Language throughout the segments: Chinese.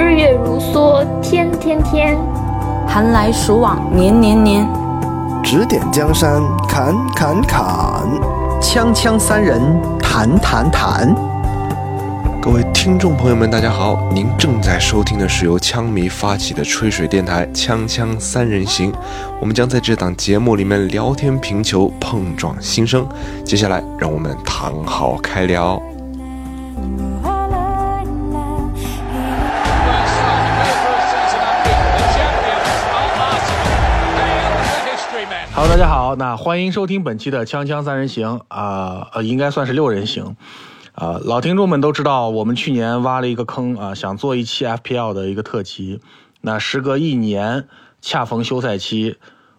日月如梭，天天天；寒来暑往，年年年。指点江山，砍砍砍；锵锵三人，弹弹弹。各位听众朋友们，大家好！您正在收听的是由枪迷发起的吹水电台《锵锵三人行》，我们将在这档节目里面聊天评球，碰撞心声。接下来，让我们躺好开聊。Hello，大家好，那欢迎收听本期的《锵锵三人行》啊，呃，应该算是六人行啊。老听众们都知道，我们去年挖了一个坑啊，想做一期 FPL 的一个特辑。那时隔一年，恰逢休赛期，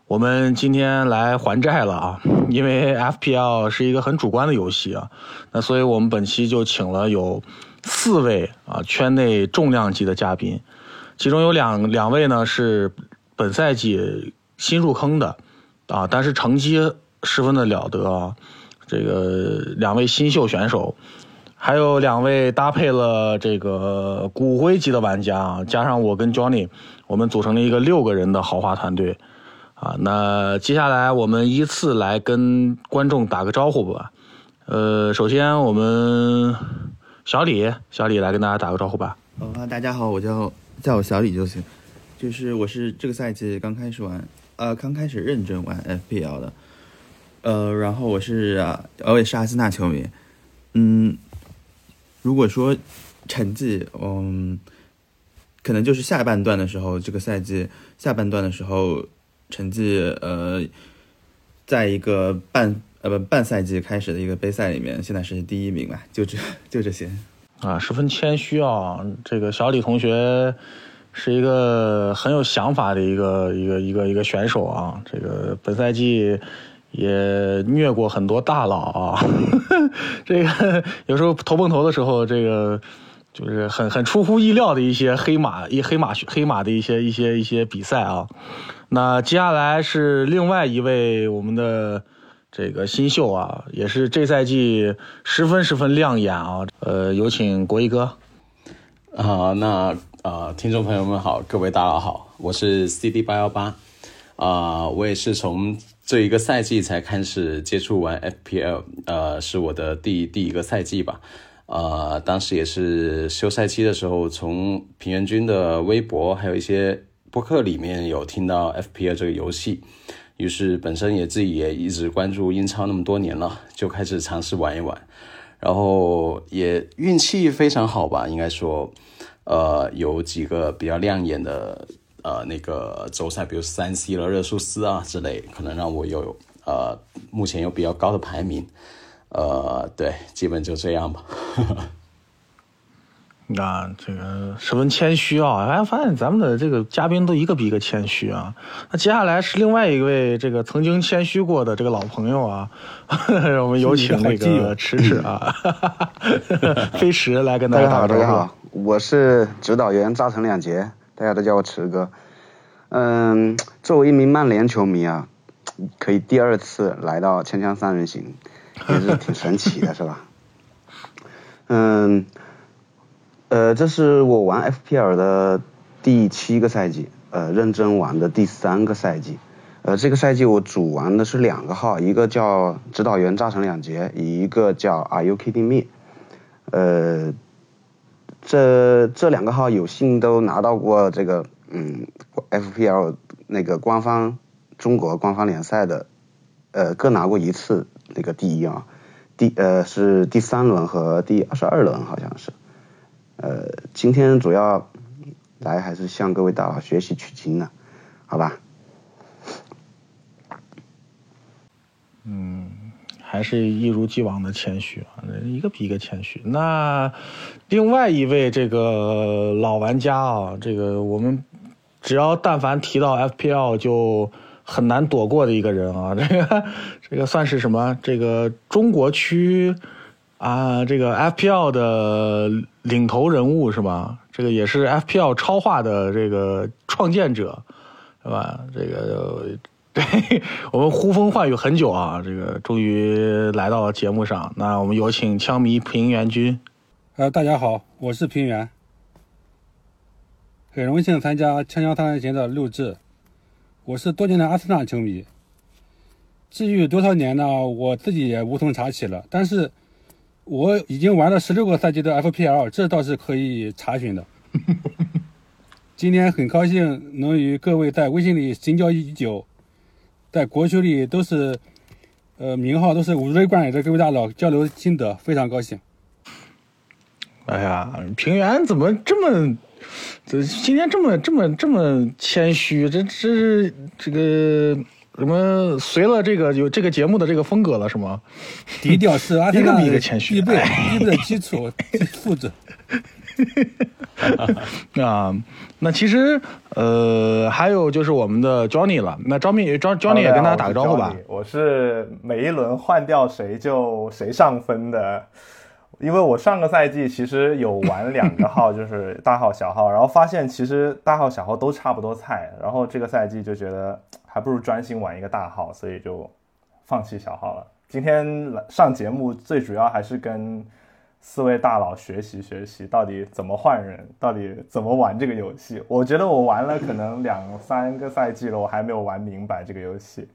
我们今天来还债了啊！因为 FPL 是一个很主观的游戏啊，那所以我们本期就请了有四位啊圈内重量级的嘉宾，其中有两两位呢是本赛季新入坑的。啊，但是成绩十分的了得啊！这个两位新秀选手，还有两位搭配了这个骨灰级的玩家啊，加上我跟 Johnny，我们组成了一个六个人的豪华团队啊。那接下来我们依次来跟观众打个招呼吧。呃，首先我们小李，小李来跟大家打个招呼吧。呃，大家好，我叫叫我小李就行。就是我是这个赛季刚开始玩。呃，刚开始认真玩 FPL 的，呃，然后我是啊，我也是阿森纳球迷，嗯，如果说成绩，嗯，可能就是下半段的时候，这个赛季下半段的时候，成绩呃，在一个半呃不半赛季开始的一个杯赛里面，现在是第一名吧，就这就这些，啊，十分谦虚啊，这个小李同学。是一个很有想法的一个一个一个一个选手啊！这个本赛季也虐过很多大佬啊！这个有时候头碰头的时候，这个就是很很出乎意料的一些黑马一黑马黑马的一些一些一些比赛啊！那接下来是另外一位我们的这个新秀啊，也是这赛季十分十分亮眼啊！呃，有请国一哥啊，那。啊，听众朋友们好，各位大佬好，我是 CD 八幺八，啊，我也是从这一个赛季才开始接触玩 FPL，呃，是我的第第一个赛季吧，啊，当时也是休赛期的时候，从平原君的微博还有一些播客里面有听到 FPL 这个游戏，于是本身也自己也一直关注英超那么多年了，就开始尝试玩一玩，然后也运气非常好吧，应该说。呃，有几个比较亮眼的呃那个周赛，比如三 C 了、热苏斯啊之类，可能让我有呃目前有比较高的排名。呃，对，基本就这样吧。那这个十分谦虚啊！哎，发现咱们的这个嘉宾都一个比一个谦虚啊。那接下来是另外一位这个曾经谦虚过的这个老朋友啊，我们有请那个迟迟啊，飞驰来跟大家好，大家好。我是指导员扎成两截，大家都叫我迟哥。嗯，作为一名曼联球迷啊，可以第二次来到锵锵三人行，也是挺神奇的，是吧？嗯，呃，这是我玩 FPL 的第七个赛季，呃，认真玩的第三个赛季。呃，这个赛季我主玩的是两个号，一个叫指导员炸成两截，一个叫 Are you kidding me？呃。这这两个号有幸都拿到过这个嗯，FPL 那个官方中国官方联赛的，呃，各拿过一次那个第一啊，第呃是第三轮和第二十二轮好像是，呃，今天主要来还是向各位大佬学习取经呢，好吧？嗯。还是一如既往的谦虚啊，一个比一个谦虚。那另外一位这个老玩家啊，这个我们只要但凡提到 FPL 就很难躲过的一个人啊，这个这个算是什么？这个中国区啊，这个 FPL 的领头人物是吧？这个也是 FPL 超话的这个创建者，是吧？这个。对我们呼风唤雨很久啊，这个终于来到了节目上。那我们有请枪迷平原君。呃，大家好，我是平原。很荣幸参加《锵锵三人行》的录制。我是多年的阿森纳球迷，至于多少年呢？我自己也无从查起了。但是我已经玩了十六个赛季的 FPL，这倒是可以查询的。今天很高兴能与各位在微信里深交已久，在国区里都是呃名号都是五瑞冠冕的各位大佬交流心得，非常高兴。哎呀，平原怎么这么，这今天这么这么这么谦虚？这这这个什么随了这个有这个节目的这个风格了是吗？低调是阿森纳一个谦虚，必备必备的基础素质。啊，那其实呃还有就是我们的 Johnny 了，那 Johnny Johnny 也跟大家打个招呼吧。我是每一轮换掉谁就谁上分的。因为我上个赛季其实有玩两个号，就是大号、小号，然后发现其实大号、小号都差不多菜，然后这个赛季就觉得还不如专心玩一个大号，所以就放弃小号了。今天上节目最主要还是跟四位大佬学习学习，到底怎么换人，到底怎么玩这个游戏。我觉得我玩了可能两三个赛季了，我还没有玩明白这个游戏。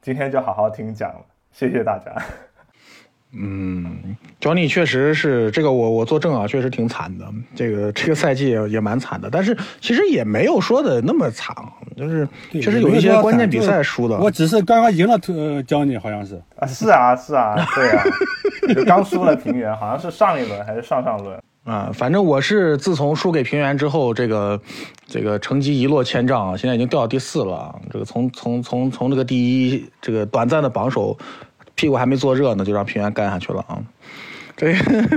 今天就好好听讲了，谢谢大家。嗯，Johnny 确实是这个，我我作证啊，确实挺惨的。这个这个赛季也也蛮惨的，但是其实也没有说的那么惨，就是确实有一些关键比赛输的。我只是刚刚赢了呃 Johnny，好像是啊，是啊是啊，对啊，刚输了平原，好像是上一轮还是上上轮啊。反正我是自从输给平原之后，这个这个成绩一落千丈，现在已经掉到第四了。这个从从从从这个第一这个短暂的榜首。屁股还没坐热呢，就让平原干下去了啊！这，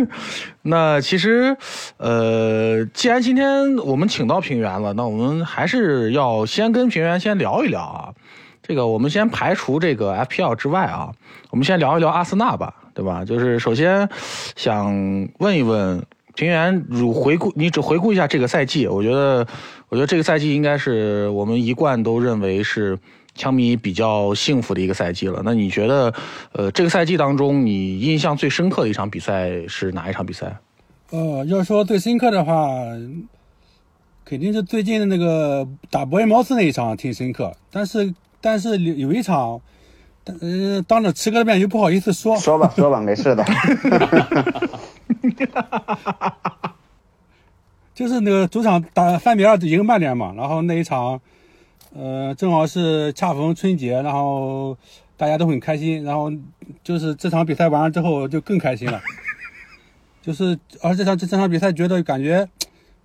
那其实，呃，既然今天我们请到平原了，那我们还是要先跟平原先聊一聊啊。这个我们先排除这个 FPL 之外啊，我们先聊一聊阿森纳吧，对吧？就是首先想问一问平原，如回顾，你只回顾一下这个赛季，我觉得，我觉得这个赛季应该是我们一贯都认为是。枪迷比较幸福的一个赛季了。那你觉得，呃，这个赛季当中，你印象最深刻的一场比赛是哪一场比赛？呃，要说最深刻的话，肯定是最近的那个打博恩茅斯那一场挺深刻。但是，但是有一场，呃，当着池哥的面又不好意思说。说吧，说吧，没事的。就是那个主场打三比二赢曼联嘛，然后那一场。呃，正好是恰逢春节，然后大家都很开心，然后就是这场比赛完了之后就更开心了，就是而这场这这场比赛觉得感觉，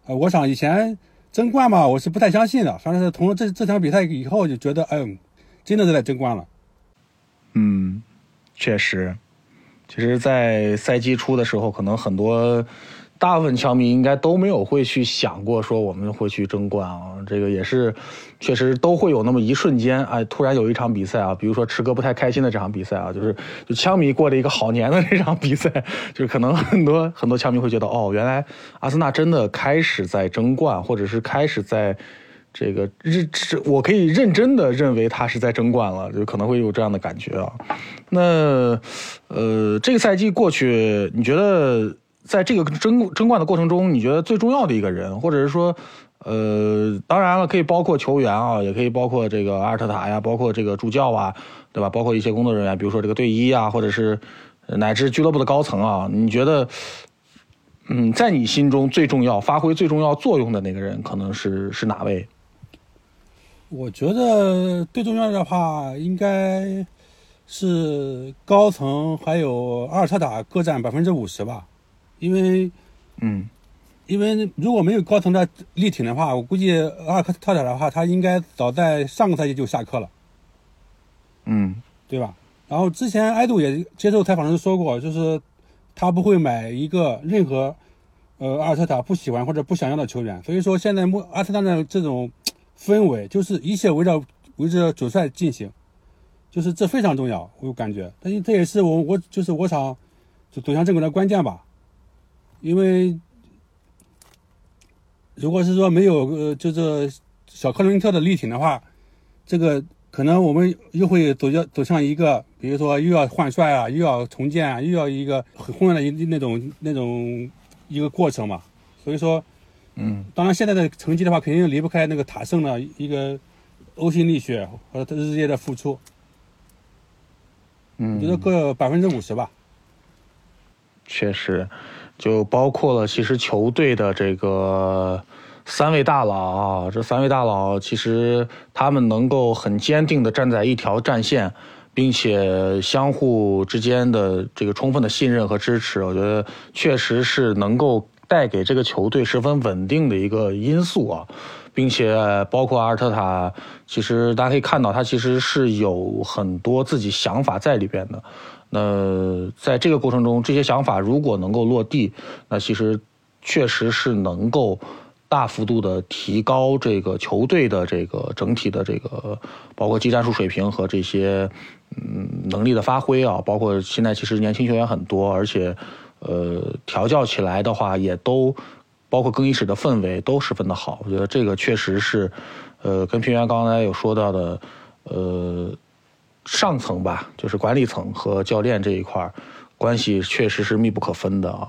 呃，我想以前争冠嘛，我是不太相信的，反正是从这这场比赛以后就觉得，嗯，真的是在争冠了。嗯，确实，其实，在赛季初的时候，可能很多。大部分球迷应该都没有会去想过说我们会去争冠啊，这个也是，确实都会有那么一瞬间，哎，突然有一场比赛啊，比如说池哥不太开心的这场比赛啊，就是就枪迷过了一个好年的这场比赛，就是 可能很多很多枪迷会觉得，哦，原来阿森纳真的开始在争冠，或者是开始在这个认，我可以认真的认为他是在争冠了，就可能会有这样的感觉啊。那呃，这个赛季过去，你觉得？在这个争争冠的过程中，你觉得最重要的一个人，或者是说，呃，当然了，可以包括球员啊，也可以包括这个阿尔特塔呀，包括这个助教啊，对吧？包括一些工作人员，比如说这个队医啊，或者是乃至俱乐部的高层啊，你觉得，嗯，在你心中最重要、发挥最重要作用的那个人，可能是是哪位？我觉得最重要的话，应该是高层还有阿尔特塔各占百分之五十吧。因为，嗯，因为如果没有高层的力挺的话，我估计阿尔特塔的话，他应该早在上个赛季就下课了，嗯，对吧？然后之前埃杜也接受采访时说过，就是他不会买一个任何呃阿尔特塔不喜欢或者不想要的球员。所以说现在莫阿特塔的这种氛围，就是一切围绕围着主帅进行，就是这非常重要，我感觉。但是这也是我我就是我想就走向正轨的关键吧。因为，如果是说没有呃，就是小克伦特的力挺的话，这个可能我们又会走向走向一个，比如说又要换帅啊，又要重建啊，又要一个很混乱的一那种那种一个过程嘛。所以说，嗯，当然现在的成绩的话，肯定离不开那个塔圣的一个呕心沥血和他日夜的付出。嗯，我觉得各百分之五十吧。确实，就包括了其实球队的这个三位大佬啊，这三位大佬其实他们能够很坚定的站在一条战线，并且相互之间的这个充分的信任和支持，我觉得确实是能够带给这个球队十分稳定的一个因素啊。并且包括阿尔特塔，其实大家可以看到，他其实是有很多自己想法在里边的。那在这个过程中，这些想法如果能够落地，那其实确实是能够大幅度的提高这个球队的这个整体的这个包括技战术水平和这些嗯能力的发挥啊。包括现在其实年轻球员很多，而且呃调教起来的话也都。包括更衣室的氛围都十分的好，我觉得这个确实是，呃，跟平原刚才有说到的，呃，上层吧，就是管理层和教练这一块儿关系确实是密不可分的啊。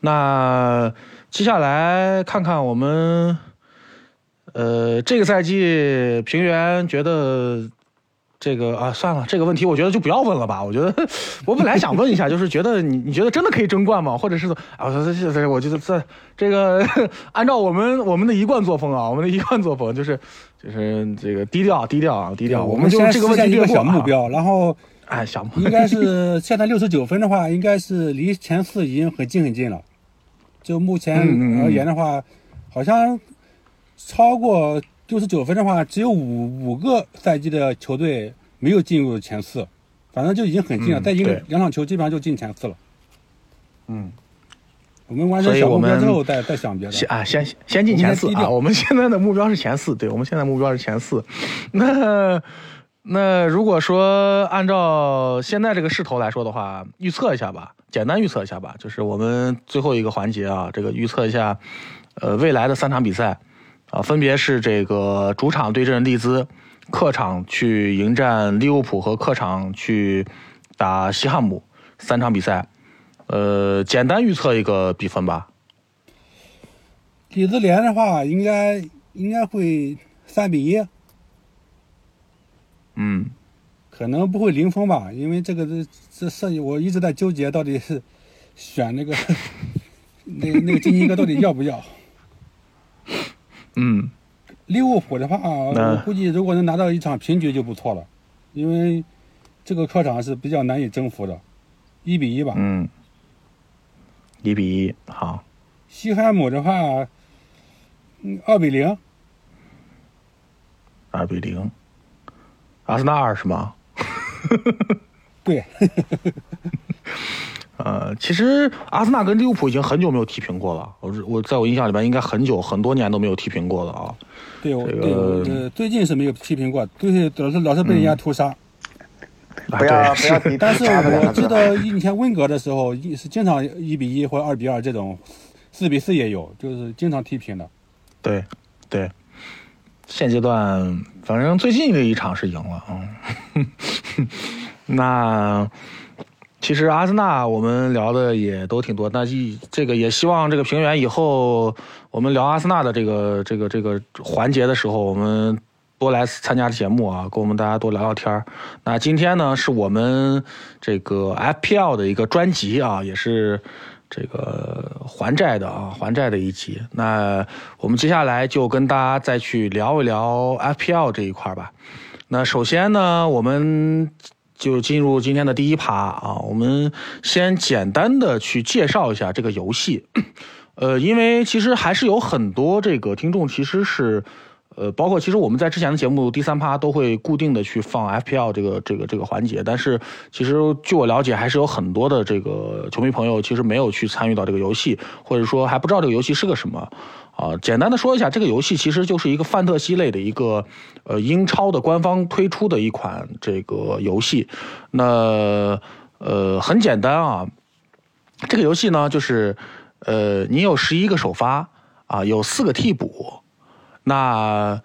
那接下来看看我们，呃，这个赛季平原觉得。这个啊，算了，这个问题我觉得就不要问了吧。我觉得我本来想问一下，就是觉得你你觉得真的可以争冠吗？或者是啊，这这这，我觉得这这个按照我们我们的一贯作风啊，我们的一贯作风就是就是这个低调低调啊低调。我们就这个问题一个小目标，然后哎小目应该是现在六十九分的话，应该是离前四已经很近很近了。就目前而言的话，好像超过。六十九分的话，只有五五个赛季的球队没有进入前四，反正就已经很近了。再赢两场球，基本上就进前四了。嗯，我们完成小目标之后再再想别的。先啊，先先进前四啊！我们现在的目标是前四，对，我们现在目标是前四。那那如果说按照现在这个势头来说的话，预测一下吧，简单预测一下吧，就是我们最后一个环节啊，这个预测一下，呃，未来的三场比赛。啊，分别是这个主场对阵利兹，客场去迎战利物浦和客场去打西汉姆三场比赛，呃，简单预测一个比分吧。利兹联的话，应该应该会三比一。嗯，可能不会零封吧，因为这个这这设计我一直在纠结，到底是选那个 那那个金鸡哥到底要不要。嗯，利物浦的话，我估计如果能拿到一场平局就不错了，因为这个客场是比较难以征服的，一比一吧。嗯，一比一，好。西汉姆的话，嗯，二比零。二比零，阿森纳二是吗？对。呃，其实阿森纳跟利物浦已经很久没有踢平过了。我我在我印象里边，应该很久很多年都没有踢平过了啊。对，这个最近是没有踢平过，就是老是老是被人家屠杀。不要不要提。但是我记得以前温格的时候，是经常一比一或者二比二这种，四比四也有，就是经常踢平的。对，对。现阶段，反正最近的一场是赢了啊。那。其实阿森纳我们聊的也都挺多，那一这个也希望这个平原以后我们聊阿森纳的这个这个这个环节的时候，我们多来参加节目啊，跟我们大家多聊聊天那今天呢是我们这个 FPL 的一个专辑啊，也是这个还债的啊还债的一集。那我们接下来就跟大家再去聊一聊 FPL 这一块吧。那首先呢，我们。就进入今天的第一趴啊，我们先简单的去介绍一下这个游戏，呃，因为其实还是有很多这个听众其实是，呃，包括其实我们在之前的节目第三趴都会固定的去放 FPL 这个这个这个环节，但是其实据我了解，还是有很多的这个球迷朋友其实没有去参与到这个游戏，或者说还不知道这个游戏是个什么。啊，简单的说一下，这个游戏其实就是一个范特西类的一个，呃，英超的官方推出的一款这个游戏。那呃，很简单啊，这个游戏呢，就是呃，你有十一个首发啊，有四个替补，那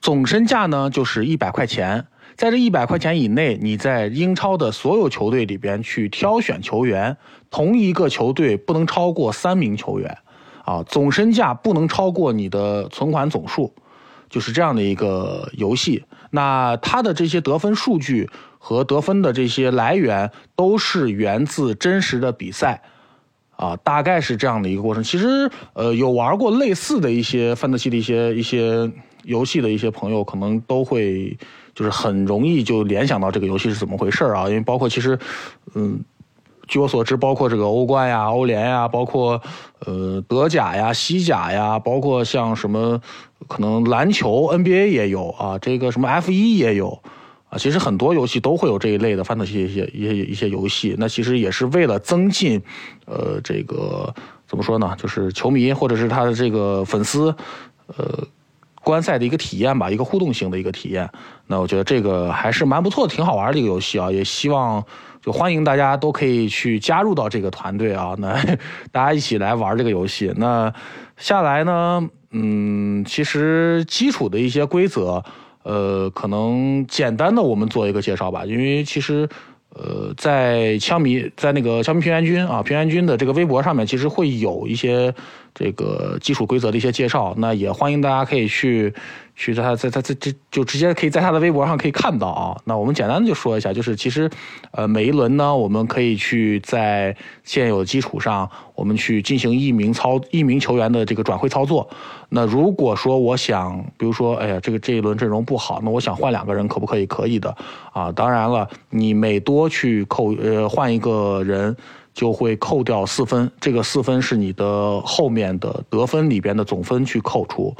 总身价呢就是一百块钱，在这一百块钱以内，你在英超的所有球队里边去挑选球员，同一个球队不能超过三名球员。啊，总身价不能超过你的存款总数，就是这样的一个游戏。那它的这些得分数据和得分的这些来源都是源自真实的比赛，啊，大概是这样的一个过程。其实，呃，有玩过类似的一些范德西的一些一些游戏的一些朋友，可能都会就是很容易就联想到这个游戏是怎么回事啊。因为包括其实，嗯。据我所知，包括这个欧冠呀、欧联呀，包括呃德甲呀、西甲呀，包括像什么可能篮球 NBA 也有啊，这个什么 F 一也有啊。其实很多游戏都会有这一类的范特西一些一些一些游戏。那其实也是为了增进呃这个怎么说呢，就是球迷或者是他的这个粉丝呃观赛的一个体验吧，一个互动性的一个体验。那我觉得这个还是蛮不错的，挺好玩的一个游戏啊，也希望。就欢迎大家都可以去加入到这个团队啊，那大家一起来玩这个游戏。那下来呢，嗯，其实基础的一些规则，呃，可能简单的我们做一个介绍吧，因为其实。呃，在枪迷在那个枪迷平原君啊，平原君的这个微博上面，其实会有一些这个基础规则的一些介绍。那也欢迎大家可以去去在他在他在这就直接可以在他的微博上可以看到啊。那我们简单的就说一下，就是其实呃每一轮呢，我们可以去在现有的基础上，我们去进行一名操一名球员的这个转会操作。那如果说我想，比如说，哎呀，这个这一轮阵容不好，那我想换两个人，可不可以？可以的，啊，当然了，你每多去扣呃换一个人，就会扣掉四分，这个四分是你的后面的得分里边的总分去扣除。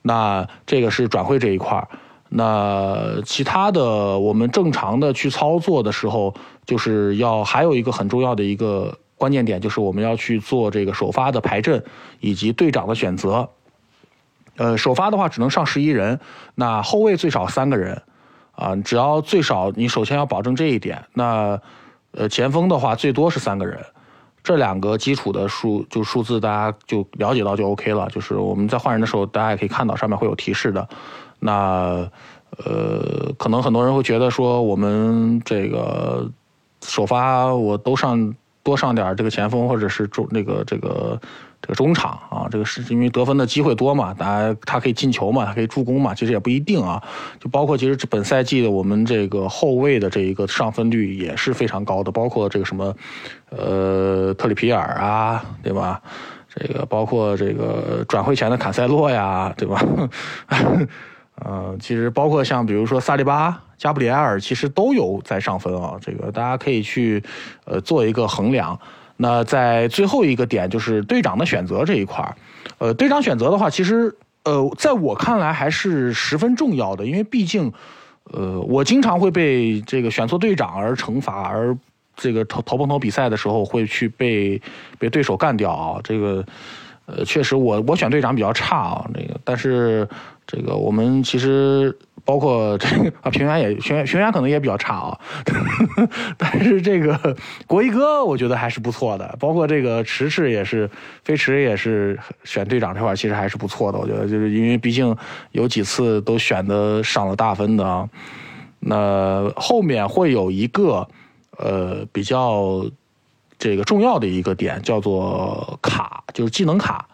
那这个是转会这一块那其他的我们正常的去操作的时候，就是要还有一个很重要的一个关键点，就是我们要去做这个首发的排阵以及队长的选择。呃，首发的话只能上十一人，那后卫最少三个人，啊，只要最少你首先要保证这一点。那，呃，前锋的话最多是三个人，这两个基础的数就数字大家就了解到就 OK 了。就是我们在换人的时候，大家也可以看到上面会有提示的。那，呃，可能很多人会觉得说我们这个首发我都上多上点这个前锋或者是中那个这个。这个中场啊，这个是因为得分的机会多嘛，大家他可以进球嘛，他可以助攻嘛，其实也不一定啊。就包括其实本赛季的我们这个后卫的这一个上分率也是非常高的，包括这个什么，呃，特里皮尔啊，对吧？这个包括这个转会前的坎塞洛呀，对吧？呃，其实包括像比如说萨利巴、加布里埃尔，其实都有在上分啊。这个大家可以去呃做一个衡量。那在最后一个点就是队长的选择这一块，呃，队长选择的话，其实呃，在我看来还是十分重要的，因为毕竟，呃，我经常会被这个选错队长而惩罚，而这个投投碰头比赛的时候会去被被对手干掉啊，这个，呃，确实我我选队长比较差啊，那个，但是这个我们其实。包括这个啊，平原也平原平原可能也比较差啊，但是这个国一哥我觉得还是不错的。包括这个迟迟也是飞驰也是选队长这块其实还是不错的。我觉得就是因为毕竟有几次都选的上了大分的啊。那后面会有一个呃比较这个重要的一个点叫做卡，就是技能卡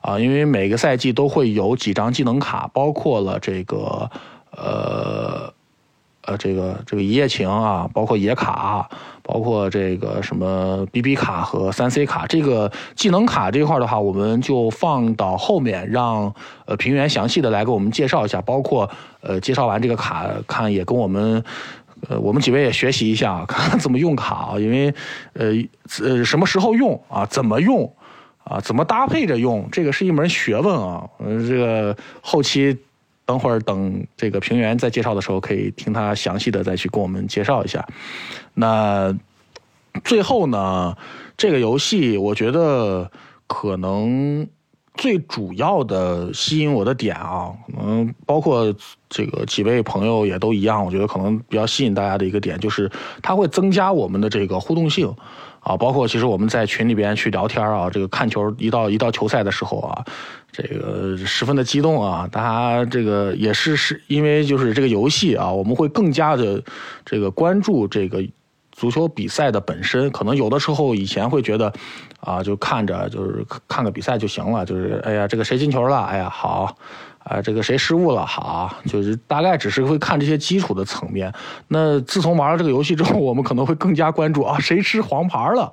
啊，因为每个赛季都会有几张技能卡，包括了这个。呃，呃，这个这个一夜情啊，包括野卡，包括这个什么 BB 卡和三 C 卡，这个技能卡这块的话，我们就放到后面，让呃平原详细的来给我们介绍一下，包括呃介绍完这个卡，看也跟我们呃我们几位也学习一下，看怎么用卡啊，因为呃呃什么时候用啊，怎么用啊，怎么搭配着用，这个是一门学问啊，呃这个后期。等会儿等这个平原在介绍的时候，可以听他详细的再去跟我们介绍一下。那最后呢，这个游戏我觉得可能最主要的吸引我的点啊，可能包括这个几位朋友也都一样，我觉得可能比较吸引大家的一个点就是它会增加我们的这个互动性。啊，包括其实我们在群里边去聊天啊，这个看球一到一到球赛的时候啊，这个十分的激动啊，大家这个也是是因为就是这个游戏啊，我们会更加的这个关注这个足球比赛的本身，可能有的时候以前会觉得，啊，就看着就是看个比赛就行了，就是哎呀，这个谁进球了，哎呀好，啊，这个谁失误了，好，就是大概只是会看这些基础的层面。那自从玩了这个游戏之后，我们可能会更加关注啊，谁吃黄牌了，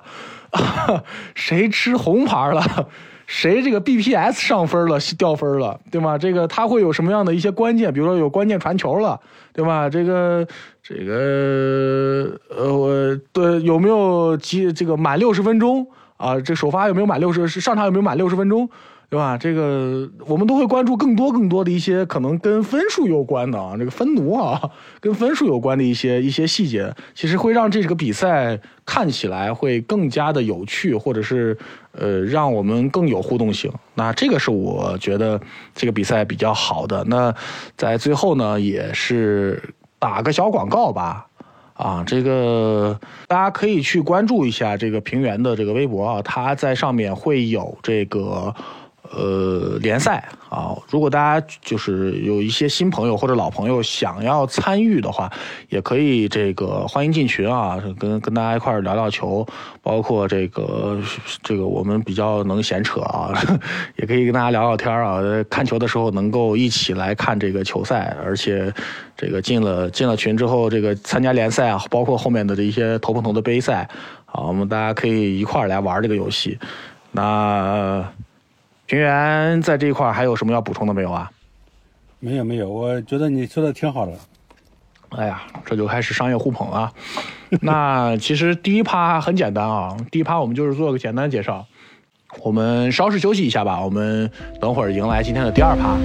谁吃红牌了。谁这个 BPS 上分了，掉分了，对吗？这个他会有什么样的一些关键？比如说有关键传球了，对吧？这个这个呃，我对，有没有几这个满六十分钟啊？这首发有没有满六十？上场有没有满六十分钟？对吧？这个我们都会关注更多更多的一些可能跟分数有关的啊，这个分奴啊，跟分数有关的一些一些细节，其实会让这个比赛看起来会更加的有趣，或者是呃让我们更有互动性。那这个是我觉得这个比赛比较好的。那在最后呢，也是打个小广告吧，啊，这个大家可以去关注一下这个平原的这个微博啊，他在上面会有这个。呃，联赛啊，如果大家就是有一些新朋友或者老朋友想要参与的话，也可以这个欢迎进群啊，跟跟大家一块聊聊球，包括这个这个我们比较能闲扯啊，也可以跟大家聊聊天啊。看球的时候能够一起来看这个球赛，而且这个进了进了群之后，这个参加联赛啊，包括后面的这一些头碰头的杯赛啊，我们大家可以一块来玩这个游戏。那。平原在这一块还有什么要补充的没有啊？没有没有，我觉得你说的挺好的。哎呀，这就开始商业互捧了。那其实第一趴很简单啊，第一趴我们就是做个简单介绍。我们稍事休息一下吧，我们等会儿迎来今天的第二趴。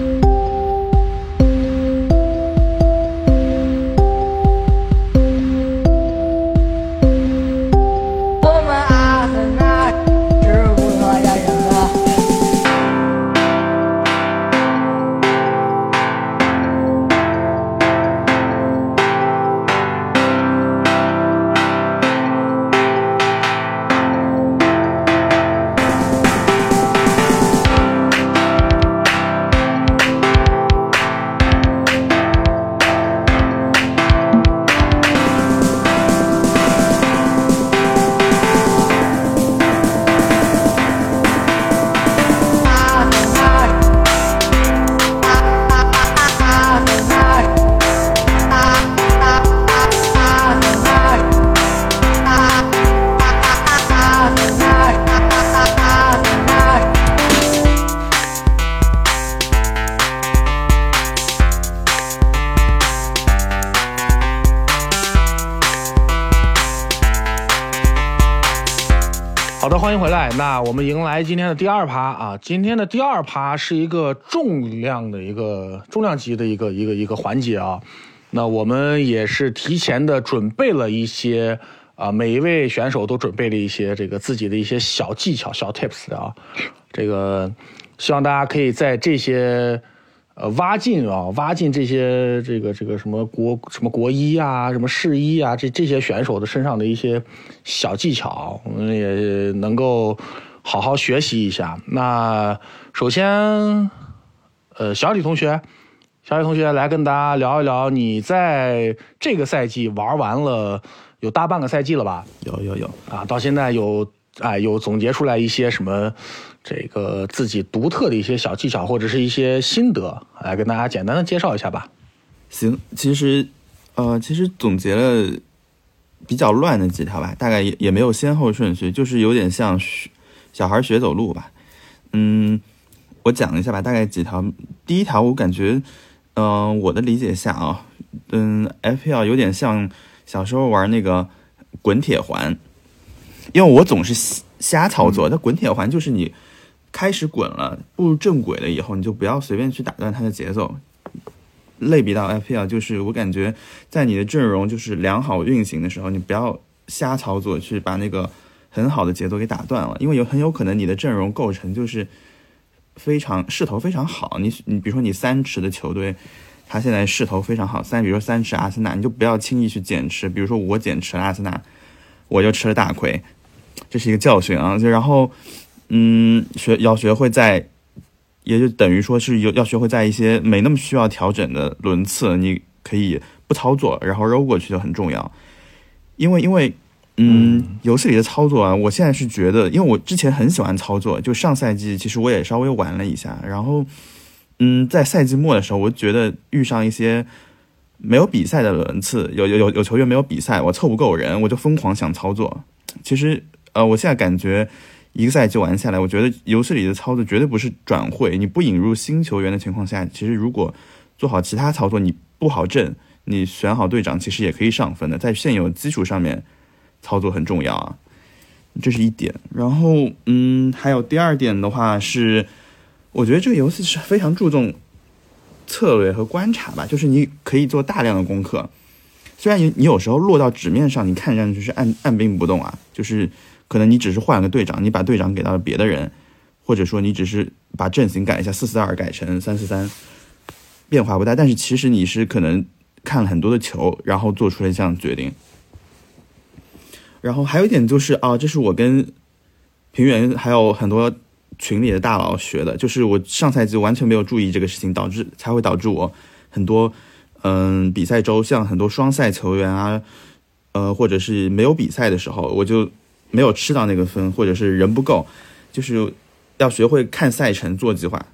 我们迎来今天的第二趴啊，今天的第二趴是一个重量的一个重量级的一个一个一个环节啊。那我们也是提前的准备了一些啊，每一位选手都准备了一些这个自己的一些小技巧、小 tips 啊。这个希望大家可以在这些。呃，挖进啊，挖进这些这个这个什么国什么国一啊，什么市一啊，这这些选手的身上的一些小技巧，我们也能够好好学习一下。那首先，呃，小李同学，小李同学来跟大家聊一聊，你在这个赛季玩完了有大半个赛季了吧？有有有啊，到现在有哎有总结出来一些什么？这个自己独特的一些小技巧或者是一些心得，来跟大家简单的介绍一下吧。行，其实，呃，其实总结了比较乱的几条吧，大概也也没有先后顺序，就是有点像学小孩学走路吧。嗯，我讲一下吧，大概几条。第一条，我感觉，嗯，我的理解下啊，嗯，FPL 有点像小时候玩那个滚铁环，因为我总是瞎操作，那滚铁环就是你。开始滚了，步入正轨了以后，你就不要随便去打断它的节奏。类比到 FPL，就是我感觉在你的阵容就是良好运行的时候，你不要瞎操作去把那个很好的节奏给打断了，因为有很有可能你的阵容构成就是非常势头非常好。你你比如说你三池的球队，他现在势头非常好，三比如说三池阿森纳，你就不要轻易去减持。比如说我减持了阿森纳，我就吃了大亏，这是一个教训啊。就然后。嗯，学要学会在，也就等于说是有要学会在一些没那么需要调整的轮次，你可以不操作，然后揉过去就很重要。因为因为嗯，游戏里的操作啊，我现在是觉得，因为我之前很喜欢操作，就上赛季其实我也稍微玩了一下，然后，嗯，在赛季末的时候，我觉得遇上一些没有比赛的轮次，有有有有球员没有比赛，我凑不够人，我就疯狂想操作。其实，呃，我现在感觉一个赛季玩下来，我觉得游戏里的操作绝对不是转会，你不引入新球员的情况下，其实如果做好其他操作，你不好阵。你选好队长，其实也可以上分的，在现有基础上面操作很重要啊，这是一点。然后，嗯，还有第二点的话是，我觉得这个游戏是非常注重策略和观察吧，就是你可以做大量的功课。虽然你你有时候落到纸面上，你看上去是按按兵不动啊，就是可能你只是换了个队长，你把队长给到了别的人，或者说你只是把阵型改一下，四四二改成三四三，变化不大，但是其实你是可能。看了很多的球，然后做出了这样决定。然后还有一点就是啊，这是我跟平原还有很多群里的大佬学的，就是我上赛季完全没有注意这个事情，导致才会导致我很多嗯比赛周像很多双赛球员啊，呃或者是没有比赛的时候，我就没有吃到那个分，或者是人不够，就是要学会看赛程做计划，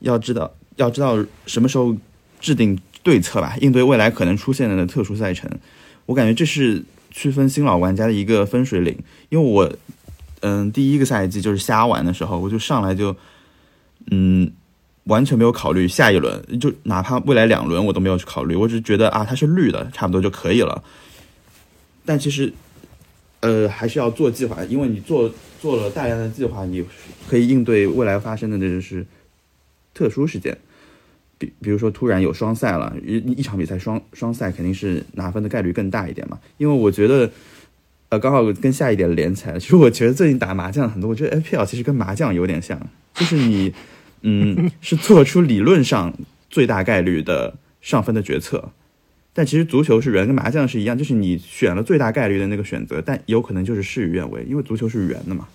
要知道要知道什么时候制定。对策吧，应对未来可能出现的特殊赛程，我感觉这是区分新老玩家的一个分水岭。因为我，嗯，第一个赛季就是瞎玩的时候，我就上来就，嗯，完全没有考虑下一轮，就哪怕未来两轮我都没有去考虑，我只是觉得啊，它是绿的，差不多就可以了。但其实，呃，还是要做计划，因为你做做了大量的计划，你可以应对未来发生的那就是特殊事件。比比如说，突然有双赛了，一一场比赛双双赛肯定是拿分的概率更大一点嘛。因为我觉得，呃，刚好跟下一点连起来。其实我觉得最近打麻将很多，我觉得 FPL 其实跟麻将有点像，就是你，嗯，是做出理论上最大概率的上分的决策，但其实足球是圆，跟麻将是一样，就是你选了最大概率的那个选择，但有可能就是事与愿违，因为足球是圆的嘛。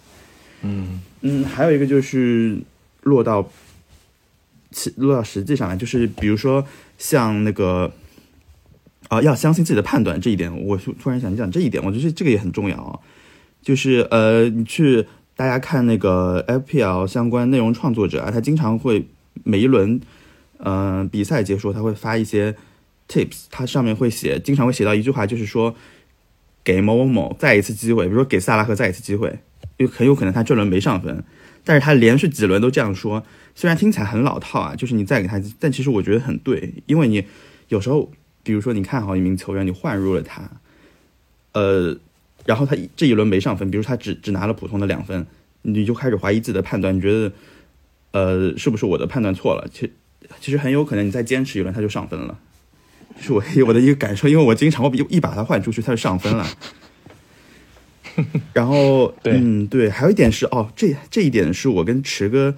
嗯嗯，还有一个就是落到。落到实际上来，就是比如说像那个啊，要相信自己的判断这一点，我突然想讲这一点，我觉得这个也很重要啊。就是呃，你去大家看那个 FPL 相关内容创作者啊，他经常会每一轮嗯比赛结束，他会发一些 tips，他上面会写，经常会写到一句话，就是说给某某某再一次机会，比如说给萨拉赫再一次机会，因为很有可能他这轮没上分，但是他连续几轮都这样说。虽然听起来很老套啊，就是你再给他，但其实我觉得很对，因为你有时候，比如说你看好一名球员，你换入了他，呃，然后他这一轮没上分，比如他只只拿了普通的两分，你就开始怀疑自己的判断，你觉得，呃，是不是我的判断错了？其其实很有可能你再坚持一轮他就上分了，是我我的一个感受，因为我经常我一一把他换出去他就上分了。然后，嗯，对，还有一点是哦，这这一点是我跟池哥。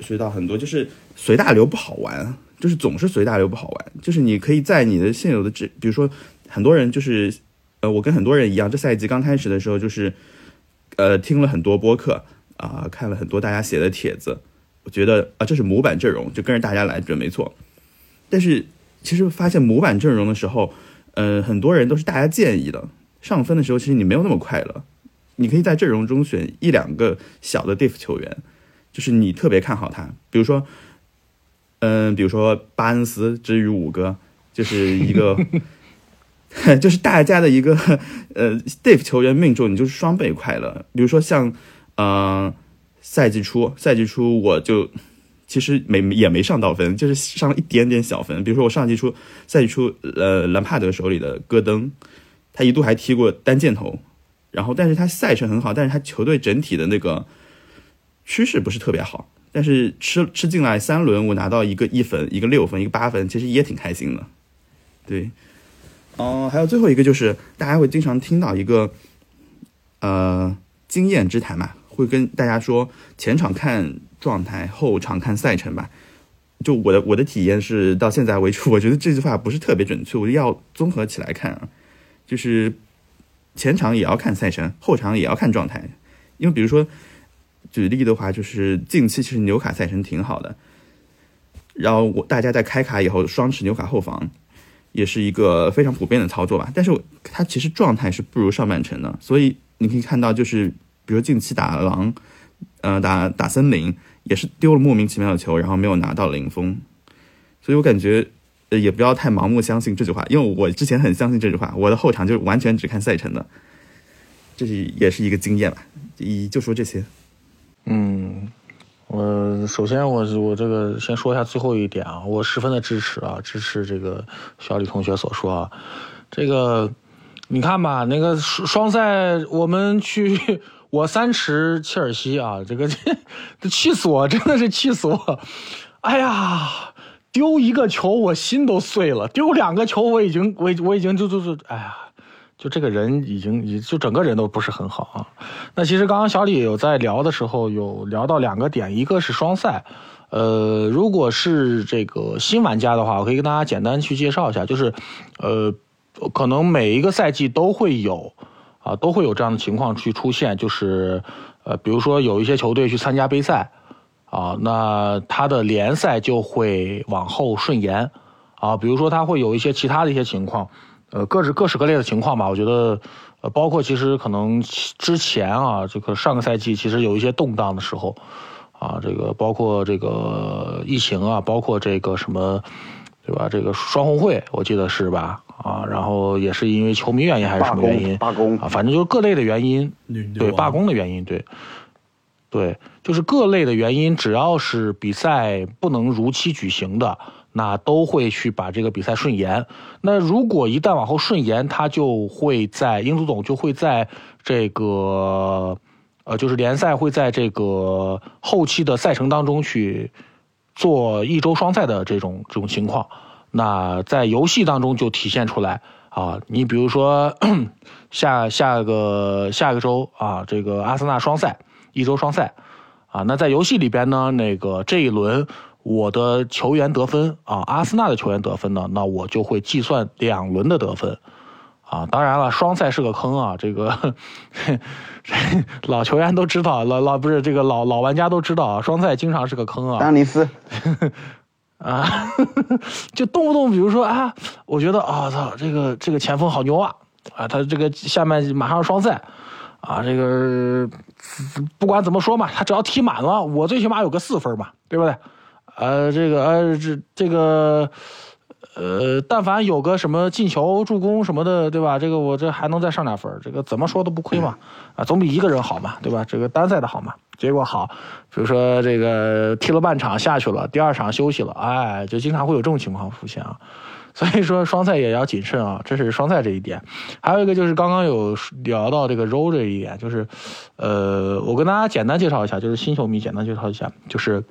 学到很多，就是随大流不好玩，就是总是随大流不好玩。就是你可以在你的现有的这，比如说很多人就是，呃，我跟很多人一样，这赛季刚开始的时候就是，呃，听了很多播客啊，看了很多大家写的帖子，我觉得啊，这是模板阵容，就跟着大家来准没错。但是其实发现模板阵容的时候，呃，很多人都是大家建议的，上分的时候其实你没有那么快乐。你可以在阵容中选一两个小的 diff 球员。就是你特别看好他，比如说，嗯，比如说巴恩斯之于五哥，就是一个 就是大家的一个呃 diff 球员命中，你就是双倍快乐。比如说像，嗯，赛季初，赛季初我就其实没也没上到分，就是上了一点点小分。比如说我上季初赛季初，呃，兰帕德手里的戈登，他一度还踢过单箭头，然后但是他赛程很好，但是他球队整体的那个。趋势不是特别好，但是吃吃进来三轮，我拿到一个一分，一个六分，一个八分，其实也挺开心的。对，哦，还有最后一个就是大家会经常听到一个呃经验之谈嘛，会跟大家说前场看状态，后场看赛程吧。就我的我的体验是到现在为止，我觉得这句话不是特别准确，我要综合起来看啊，就是前场也要看赛程，后场也要看状态，因为比如说。举例的话，就是近期其实纽卡赛程挺好的，然后我大家在开卡以后双持纽卡后防，也是一个非常普遍的操作吧。但是他其实状态是不如上半程的，所以你可以看到，就是比如近期打狼，呃，打打森林也是丢了莫名其妙的球，然后没有拿到零封。所以我感觉，也不要太盲目相信这句话，因为我之前很相信这句话，我的后场就完全只看赛程的，这是也是一个经验吧。一就说这些。嗯，我首先我我这个先说一下最后一点啊，我十分的支持啊，支持这个小李同学所说啊，这个你看吧，那个双赛我们去，我三持切尔西啊，这个这 气死我，真的是气死我，哎呀。丢一个球，我心都碎了；丢两个球，我已经，我我已经就就就，哎呀，就这个人已经，就整个人都不是很好啊。那其实刚刚小李有在聊的时候，有聊到两个点，一个是双赛，呃，如果是这个新玩家的话，我可以跟大家简单去介绍一下，就是，呃，可能每一个赛季都会有，啊，都会有这样的情况去出现，就是，呃，比如说有一些球队去参加杯赛。啊，那他的联赛就会往后顺延，啊，比如说他会有一些其他的一些情况，呃，各式各式各类的情况吧。我觉得，呃，包括其实可能之前啊，这个上个赛季其实有一些动荡的时候，啊，这个包括这个疫情啊，包括这个什么，对吧？这个双红会，我记得是吧？啊，然后也是因为球迷原因还是什么原因？罢工啊，反正就是各类的原因，对罢工的原因，对。对，就是各类的原因，只要是比赛不能如期举行的，那都会去把这个比赛顺延。那如果一旦往后顺延，他就会在英足总就会在这个，呃，就是联赛会在这个后期的赛程当中去做一周双赛的这种这种情况。那在游戏当中就体现出来啊，你比如说 下下个下个周啊，这个阿森纳双赛。一周双赛，啊，那在游戏里边呢，那个这一轮我的球员得分啊，阿森纳的球员得分呢，那我就会计算两轮的得分，啊，当然了，双赛是个坑啊，这个老球员都知道，老老不是这个老老玩家都知道啊，双赛经常是个坑啊。丹尼斯，啊，就动不动比如说啊，我觉得啊操，这个这个前锋好牛啊，啊，他这个下面马上双赛。啊，这个不管怎么说嘛，他只要踢满了，我最起码有个四分嘛，对不对？呃，这个呃这这个呃，但凡有个什么进球、助攻什么的，对吧？这个我这还能再上点分，这个怎么说都不亏嘛，啊，总比一个人好嘛，对吧？这个单赛的好嘛。结果好，比如说这个踢了半场下去了，第二场休息了，哎，就经常会有这种情况出现啊。所以说双赛也要谨慎啊，这是双赛这一点。还有一个就是刚刚有聊到这个 roll 这一点，就是，呃，我跟大家简单介绍一下，就是新球迷简单介绍一下，就是，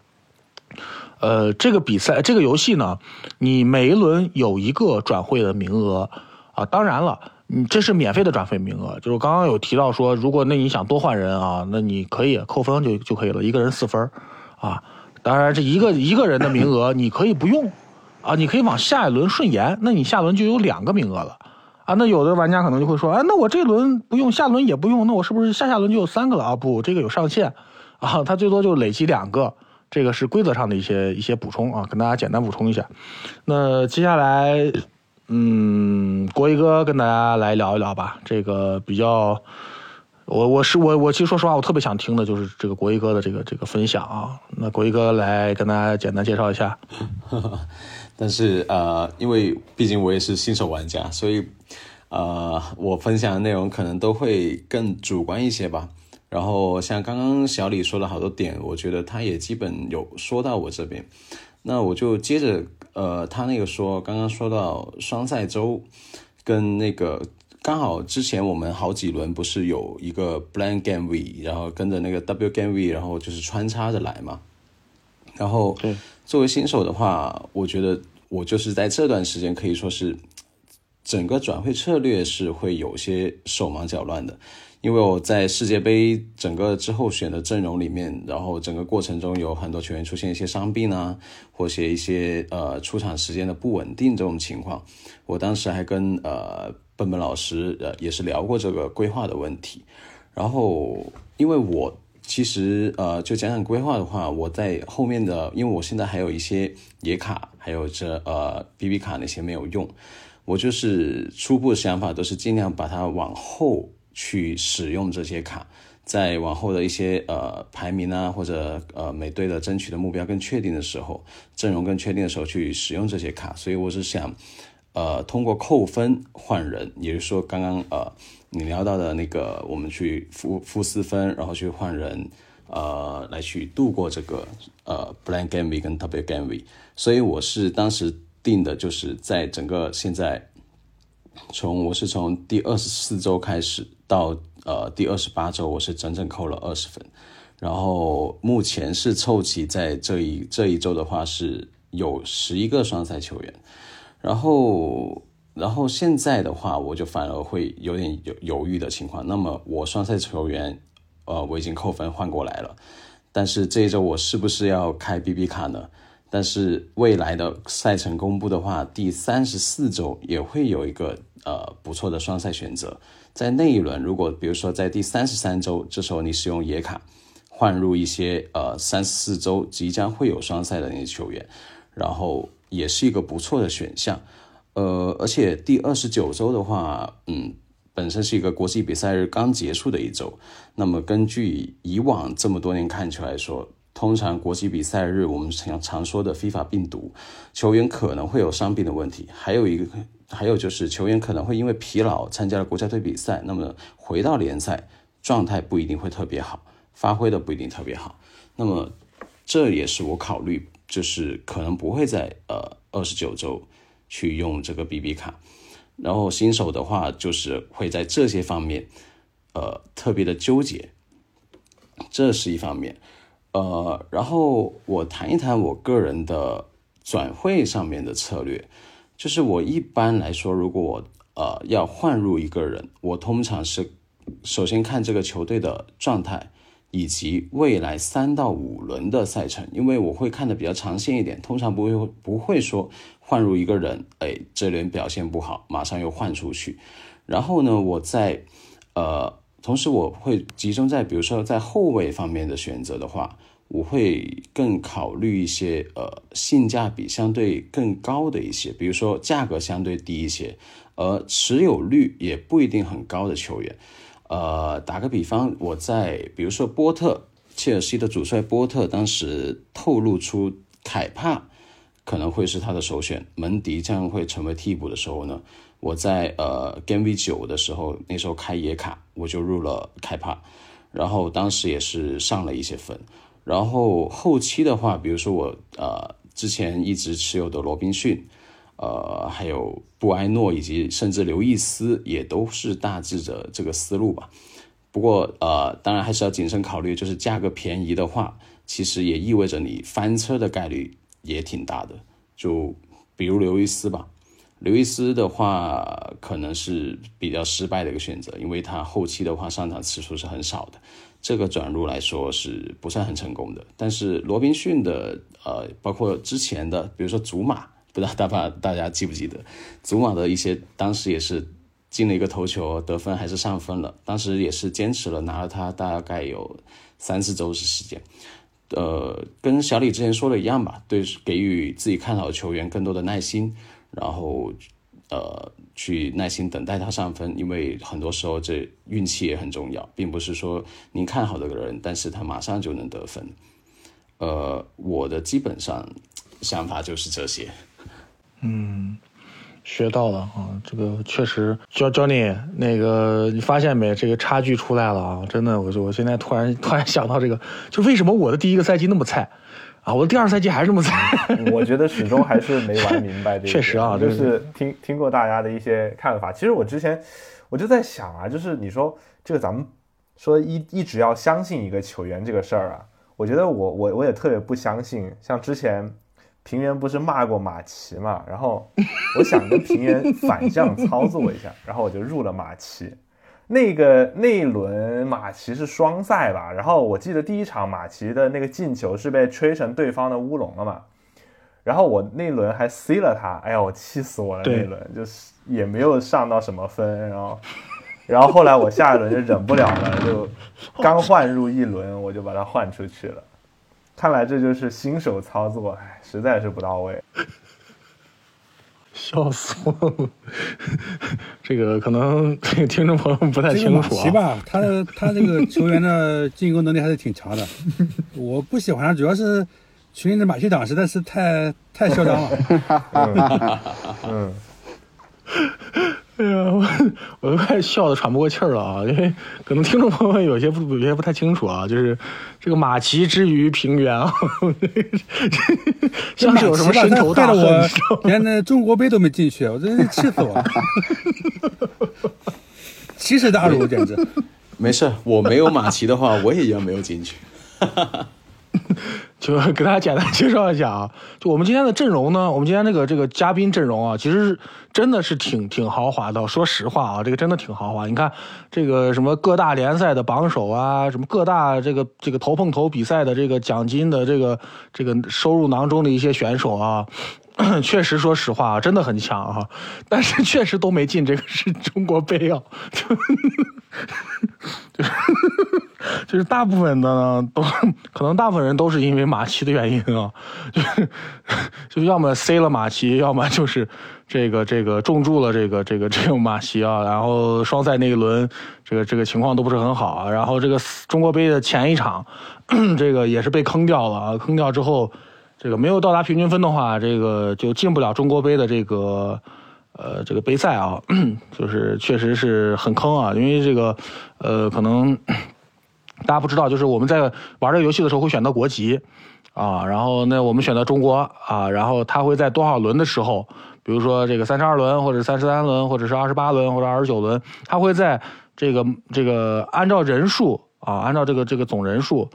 呃，这个比赛这个游戏呢，你每一轮有一个转会的名额啊，当然了，你这是免费的转会名额，就是刚刚有提到说，如果那你想多换人啊，那你可以扣分就就可以了，一个人四分啊，当然这一个一个人的名额你可以不用。啊，你可以往下一轮顺延，那你下轮就有两个名额了，啊，那有的玩家可能就会说，哎，那我这轮不用，下轮也不用，那我是不是下下轮就有三个了啊？不，这个有上限，啊，它最多就累积两个，这个是规则上的一些一些补充啊，跟大家简单补充一下。那接下来，嗯，国一哥跟大家来聊一聊吧，这个比较，我我是我我其实说实话，我特别想听的就是这个国一哥的这个这个分享啊，那国一哥来跟大家简单介绍一下。但是呃，因为毕竟我也是新手玩家，所以呃，我分享的内容可能都会更主观一些吧。然后像刚刚小李说了好多点，我觉得他也基本有说到我这边。那我就接着呃，他那个说，刚刚说到双赛周跟那个刚好之前我们好几轮不是有一个 blank game v，然后跟着那个 w game week，然后就是穿插着来嘛。然后。作为新手的话，我觉得我就是在这段时间可以说是整个转会策略是会有些手忙脚乱的，因为我在世界杯整个之后选的阵容里面，然后整个过程中有很多球员出现一些伤病啊，或者一些呃出场时间的不稳定这种情况，我当时还跟呃笨笨老师呃也是聊过这个规划的问题，然后因为我。其实，呃，就讲讲规划的话，我在后面的，因为我现在还有一些野卡，还有这呃 BB 卡那些没有用，我就是初步想法都是尽量把它往后去使用这些卡，在往后的一些呃排名啊，或者呃每队的争取的目标更确定的时候，阵容更确定的时候去使用这些卡。所以我是想，呃，通过扣分换人，也就是说刚刚呃你聊到的那个，我们去负负四分，然后去换人。呃，来去度过这个呃 blank game week 跟 w game week，所以我是当时定的就是在整个现在，从我是从第二十四周开始到呃第二十八周，我是整整扣了二十分，然后目前是凑齐在这一这一周的话是有十一个双赛球员，然后然后现在的话我就反而会有点犹犹豫的情况，那么我双赛球员。呃，我已经扣分换过来了，但是这一周我是不是要开 BB 卡呢？但是未来的赛程公布的话，第三十四周也会有一个呃不错的双赛选择。在那一轮，如果比如说在第三十三周，这时候你使用野卡换入一些呃三十四周即将会有双赛的那些球员，然后也是一个不错的选项。呃，而且第二十九周的话，嗯。本身是一个国际比赛日刚结束的一周，那么根据以往这么多年看起来说，通常国际比赛日我们常常说的非法病毒，球员可能会有伤病的问题，还有一个还有就是球员可能会因为疲劳参加了国家队比赛，那么回到联赛状态不一定会特别好，发挥的不一定特别好，那么这也是我考虑，就是可能不会在呃二十九周去用这个 BB 卡。然后新手的话，就是会在这些方面，呃，特别的纠结，这是一方面，呃，然后我谈一谈我个人的转会上面的策略，就是我一般来说，如果呃要换入一个人，我通常是首先看这个球队的状态。以及未来三到五轮的赛程，因为我会看的比较长线一点，通常不会不会说换入一个人，哎，这轮表现不好，马上又换出去。然后呢，我在呃，同时我会集中在比如说在后卫方面的选择的话，我会更考虑一些呃性价比相对更高的一些，比如说价格相对低一些，而持有率也不一定很高的球员。呃，打个比方，我在比如说波特，切尔西的主帅波特当时透露出凯帕可能会是他的首选，门迪将会成为替补的时候呢，我在呃 Game V 九的时候，那时候开野卡，我就入了开帕，然后当时也是上了一些分，然后后期的话，比如说我呃之前一直持有的罗宾逊。呃，还有布埃诺以及甚至刘易斯也都是大致的这个思路吧。不过呃，当然还是要谨慎考虑，就是价格便宜的话，其实也意味着你翻车的概率也挺大的。就比如刘易斯吧，刘易斯的话可能是比较失败的一个选择，因为他后期的话上场次数是很少的，这个转入来说是不算很成功的。但是罗宾逊的呃，包括之前的，比如说祖马。不知道大爸大家记不记得，祖马的一些当时也是进了一个头球得分还是上分了，当时也是坚持了拿了他大概有三四周的时间，呃，跟小李之前说的一样吧，对，给予自己看好的球员更多的耐心，然后呃去耐心等待他上分，因为很多时候这运气也很重要，并不是说您看好的人，但是他马上就能得分，呃，我的基本上想法就是这些。嗯，学到了啊，这个确实，教教你那个，你发现没？这个差距出来了啊！真的，我就我现在突然突然想到这个，就为什么我的第一个赛季那么菜啊，我的第二赛季还是那么菜？我觉得始终还是没玩明白这个。确实啊，就是听听过大家的一些看法。其实我之前我就在想啊，就是你说这个咱们说一一直要相信一个球员这个事儿啊，我觉得我我我也特别不相信，像之前。平原不是骂过马奇嘛？然后我想跟平原反向操作一下，然后我就入了马奇。那个那一轮马奇是双赛吧？然后我记得第一场马奇的那个进球是被吹成对方的乌龙了嘛？然后我那轮还 C 了他，哎呀，我气死我了！那轮就是也没有上到什么分，然后然后后来我下一轮就忍不了了，就刚换入一轮我就把他换出去了。看来这就是新手操作，哎，实在是不到位。笑死我了！这个可能这 个听众朋友不太清楚啊。马吧，他的他这个球员的进攻能力还是挺强的。我不喜欢他，主要是群里的马戏长实在是太太嚣张了。嗯。哎呀，我我都快笑得喘不过气儿了啊！因为可能听众朋友有些不有些不太清楚啊，就是这个马奇之于平原啊，像是有什么深仇大恨，连那中国杯都没进去，我真是气死我了！奇耻大辱，简直！没事，我没有马奇的话，我也一样没有进去。就给大家简单介绍一下啊，就我们今天的阵容呢，我们今天这个这个嘉宾阵容啊，其实真的是挺挺豪华的。说实话啊，这个真的挺豪华。你看这个什么各大联赛的榜首啊，什么各大这个这个头碰头比赛的这个奖金的这个这个收入囊中的一些选手啊。确实，说实话啊，真的很强啊，但是确实都没进这个是中国杯啊，就就是就是大部分的呢，都可能大部分人都是因为马奇的原因啊，就是就要么塞了马奇，要么就是这个这个重注了这个这个这个马奇啊，然后双赛那一轮这个这个情况都不是很好啊，然后这个中国杯的前一场，这个也是被坑掉了啊，坑掉之后。这个没有到达平均分的话，这个就进不了中国杯的这个，呃，这个杯赛啊，就是确实是很坑啊。因为这个，呃，可能大家不知道，就是我们在玩这个游戏的时候会选择国籍啊，然后那我们选择中国啊，然后他会在多少轮的时候，比如说这个三十二轮，或者三十三轮，或者是二十八轮，或者二十九轮，他会在这个这个按照人数啊，按照这个这个总人数。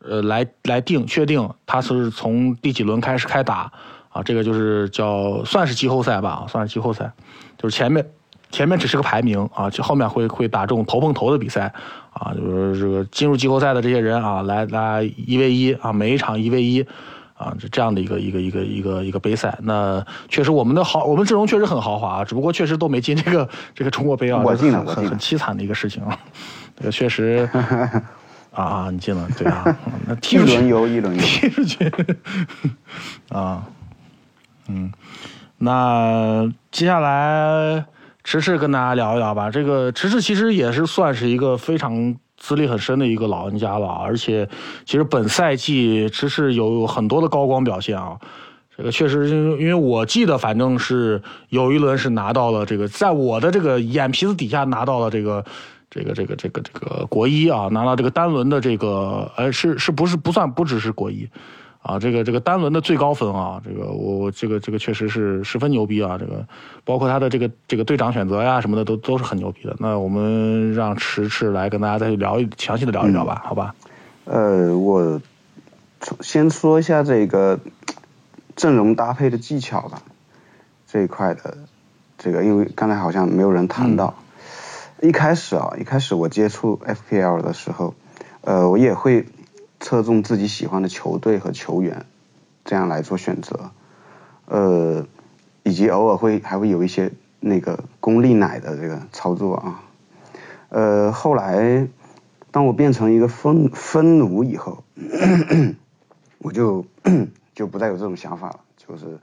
呃，来来定确定他是从第几轮开始开打啊？这个就是叫算是季后赛吧，算是季后赛，就是前面前面只是个排名啊，就后面会会打这种头碰头的比赛啊，就是这个进入季后赛的这些人啊，来来一 v 一啊，每一场一 v 一啊，是这样的一个一个一个一个一个杯赛。那确实我们的豪，我们阵容确实很豪华啊，只不过确实都没进这个这个中国杯啊，很很很凄惨的一个事情啊，这个确实。啊啊！你进了，对啊，那踢出去，一轮游，一轮游，踢出去，啊，嗯，那接下来迟迟跟大家聊一聊吧。这个迟迟其实也是算是一个非常资历很深的一个老人家了，而且其实本赛季迟迟有很多的高光表现啊。这个确实，因为我记得反正是有一轮是拿到了这个，在我的这个眼皮子底下拿到了这个。这个这个这个这个国一啊，拿到这个单轮的这个，呃，是是不是不算不只是国一，啊，这个这个单轮的最高分啊，这个我我这个这个确实是十分牛逼啊，这个包括他的这个这个队长选择呀什么的都都是很牛逼的。那我们让迟迟来跟大家再聊一详细的聊一聊吧，好吧？呃，我先说一下这个阵容搭配的技巧吧，这一块的这个，因为刚才好像没有人谈到。一开始啊，一开始我接触 FPL 的时候，呃，我也会侧重自己喜欢的球队和球员，这样来做选择，呃，以及偶尔会还会有一些那个功利奶的这个操作啊，呃，后来当我变成一个分分奴以后，我就 就不再有这种想法了，就是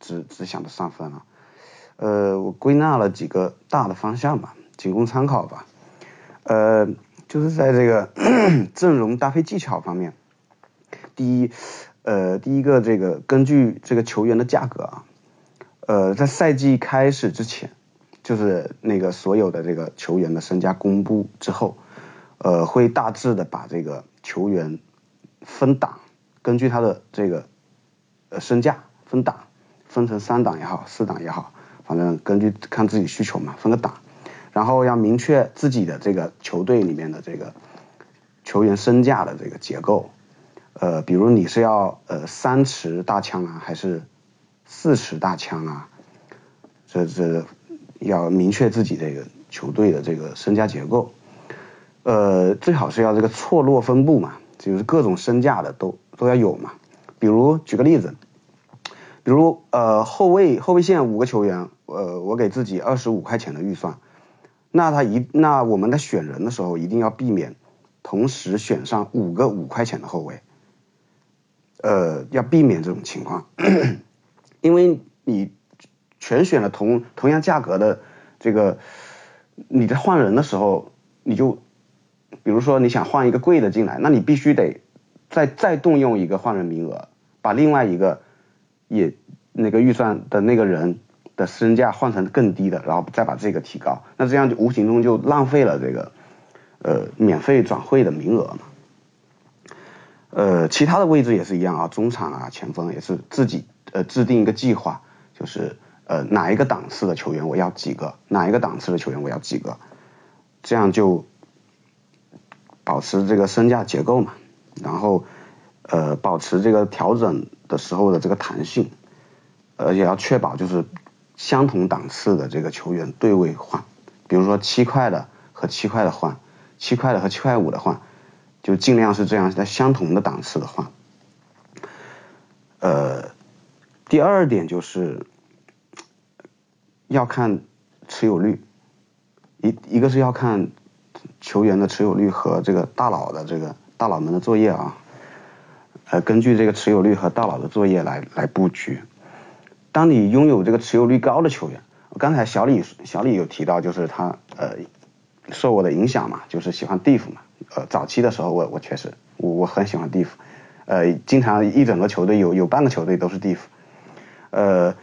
只只想着上分了，呃，我归纳了几个大的方向吧。仅供参考吧，呃，就是在这个 阵容搭配技巧方面，第一，呃，第一个这个根据这个球员的价格啊，呃，在赛季开始之前，就是那个所有的这个球员的身价公布之后，呃，会大致的把这个球员分档，根据他的这个呃身价分档，分成三档也好，四档也好，反正根据看自己需求嘛，分个档。然后要明确自己的这个球队里面的这个球员身价的这个结构，呃，比如你是要呃三尺大枪啊，还是四尺大枪啊？这这要明确自己这个球队的这个身价结构，呃，最好是要这个错落分布嘛，就是各种身价的都都要有嘛。比如举个例子，比如呃后卫后卫线五个球员，呃，我给自己二十五块钱的预算。那他一那我们在选人的时候一定要避免同时选上五个五块钱的后卫，呃，要避免这种情况，因为你全选了同同样价格的这个，你在换人的时候，你就比如说你想换一个贵的进来，那你必须得再再动用一个换人名额，把另外一个也那个预算的那个人的身价换成更低的，然后再把这个提高，那这样就无形中就浪费了这个呃免费转会的名额嘛。呃，其他的位置也是一样啊，中场啊、前锋也是自己呃制定一个计划，就是呃哪一个档次的球员我要几个，哪一个档次的球员我要几个，这样就保持这个身价结构嘛，然后呃保持这个调整的时候的这个弹性，而且要确保就是相同档次的这个球员对位换，比如说七块的和七块的换，七块的和七块五的换。就尽量是这样，在相同的档次的话，呃，第二点就是要看持有率，一一个是要看球员的持有率和这个大佬的这个大佬们的作业啊，呃，根据这个持有率和大佬的作业来来布局。当你拥有这个持有率高的球员，刚才小李小李有提到，就是他呃受我的影响嘛，就是喜欢 DIF 嘛。呃，早期的时候，我我确实，我我很喜欢 DIF，呃，经常一整个球队有有半个球队都是 DIF，呃，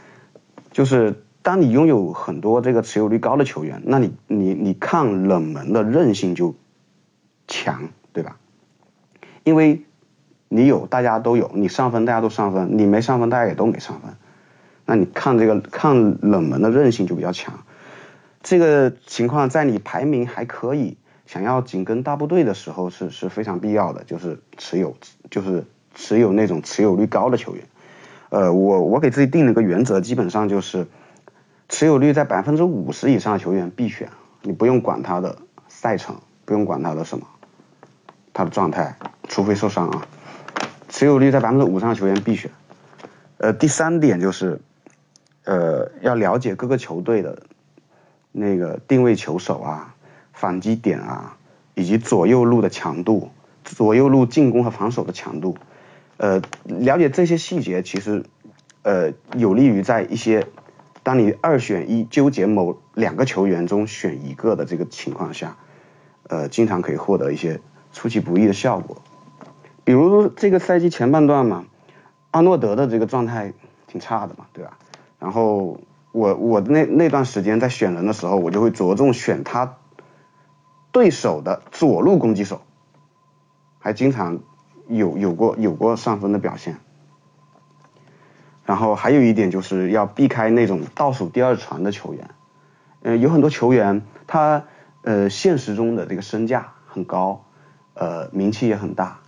就是当你拥有很多这个持有率高的球员，那你你你抗冷门的韧性就强，对吧？因为你有大家都有，你上分大家都上分，你没上分大家也都没上分，那你抗这个抗冷门的韧性就比较强。这个情况在你排名还可以。想要紧跟大部队的时候是是非常必要的，就是持有就是持有那种持有率高的球员。呃，我我给自己定了个原则，基本上就是持有率在百分之五十以上的球员必选，你不用管他的赛程，不用管他的什么，他的状态，除非受伤啊。持有率在百分之五上的球员必选。呃，第三点就是呃要了解各个球队的那个定位球手啊。反击点啊，以及左右路的强度，左右路进攻和防守的强度，呃，了解这些细节，其实呃有利于在一些当你二选一纠结某两个球员中选一个的这个情况下，呃，经常可以获得一些出其不意的效果。比如这个赛季前半段嘛，阿诺德的这个状态挺差的嘛，对吧？然后我我那那段时间在选人的时候，我就会着重选他。对手的左路攻击手，还经常有有过有过上分的表现。然后还有一点就是要避开那种倒数第二传的球员。嗯，有很多球员他呃现实中的这个身价很高，呃名气也很大，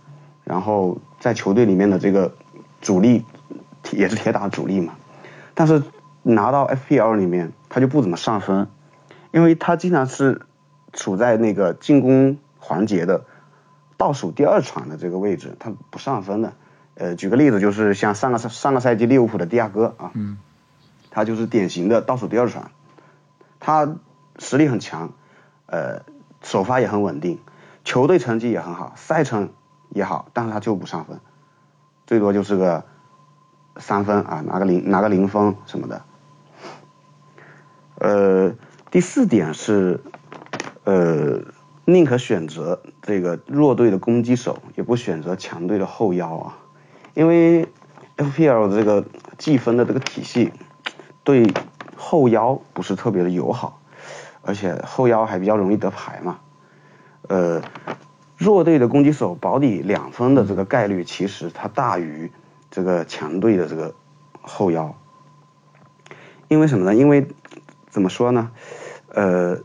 然后在球队里面的这个主力也是铁打主力嘛。但是拿到 FPL 里面他就不怎么上分，因为他经常是。处在那个进攻环节的倒数第二传的这个位置，他不上分的。呃，举个例子，就是像上个上个赛季利物浦的迪亚哥啊，嗯，他就是典型的倒数第二传，他实力很强，呃，首发也很稳定，球队成绩也很好，赛程也好，但是他就不上分，最多就是个三分啊，拿个零拿个零分什么的。呃，第四点是。呃，宁可选择这个弱队的攻击手，也不选择强队的后腰啊，因为 FPL 这个计分的这个体系对后腰不是特别的友好，而且后腰还比较容易得牌嘛。呃，弱队的攻击手保底两分的这个概率，其实它大于这个强队的这个后腰，因为什么呢？因为怎么说呢？呃。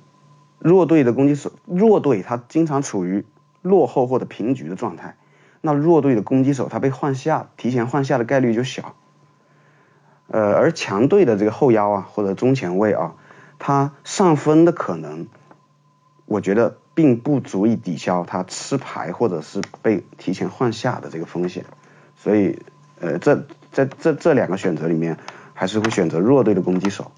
弱队的攻击手，弱队他经常处于落后或者平局的状态，那弱队的攻击手他被换下，提前换下的概率就小。呃，而强队的这个后腰啊或者中前卫啊，他上分的可能，我觉得并不足以抵消他吃牌或者是被提前换下的这个风险。所以，呃，这在这这两个选择里面，还是会选择弱队的攻击手。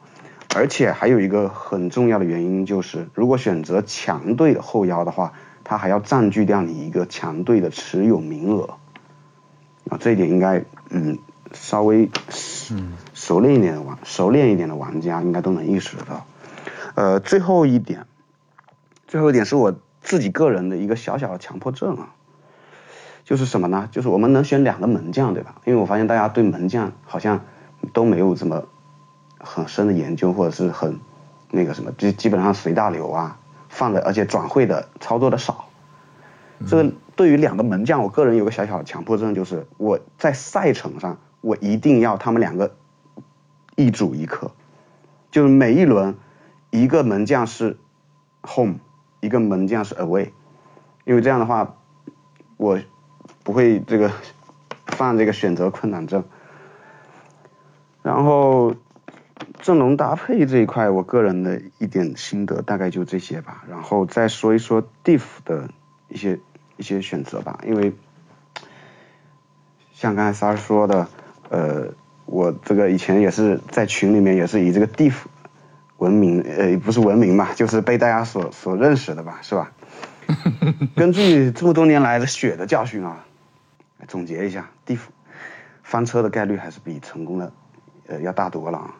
而且还有一个很重要的原因就是，如果选择强队的后腰的话，他还要占据掉你一个强队的持有名额，啊，这一点应该嗯稍微熟练一点的玩熟练一点的玩家应该都能意识得到。呃，最后一点，最后一点是我自己个人的一个小小的强迫症啊，就是什么呢？就是我们能选两个门将，对吧？因为我发现大家对门将好像都没有这么很深的研究，或者是很那个什么，就基本上随大流啊，放的，而且转会的操作的少。这个对于两个门将，我个人有个小小的强迫症，就是我在赛程上我一定要他们两个一主一客，就是每一轮一个门将是 home，一个门将是 away，因为这样的话我不会这个犯这个选择困难症。然后阵容搭配这一块，我个人的一点心得大概就这些吧。然后再说一说 diff 的一些。一些选择吧，因为像刚才三儿说的，呃，我这个以前也是在群里面也是以这个 diff 闻名，呃，不是闻名嘛，就是被大家所所认识的吧，是吧？根据这么多年来的血的教训啊，总结一下，diff 翻车的概率还是比成功的呃要大多了啊。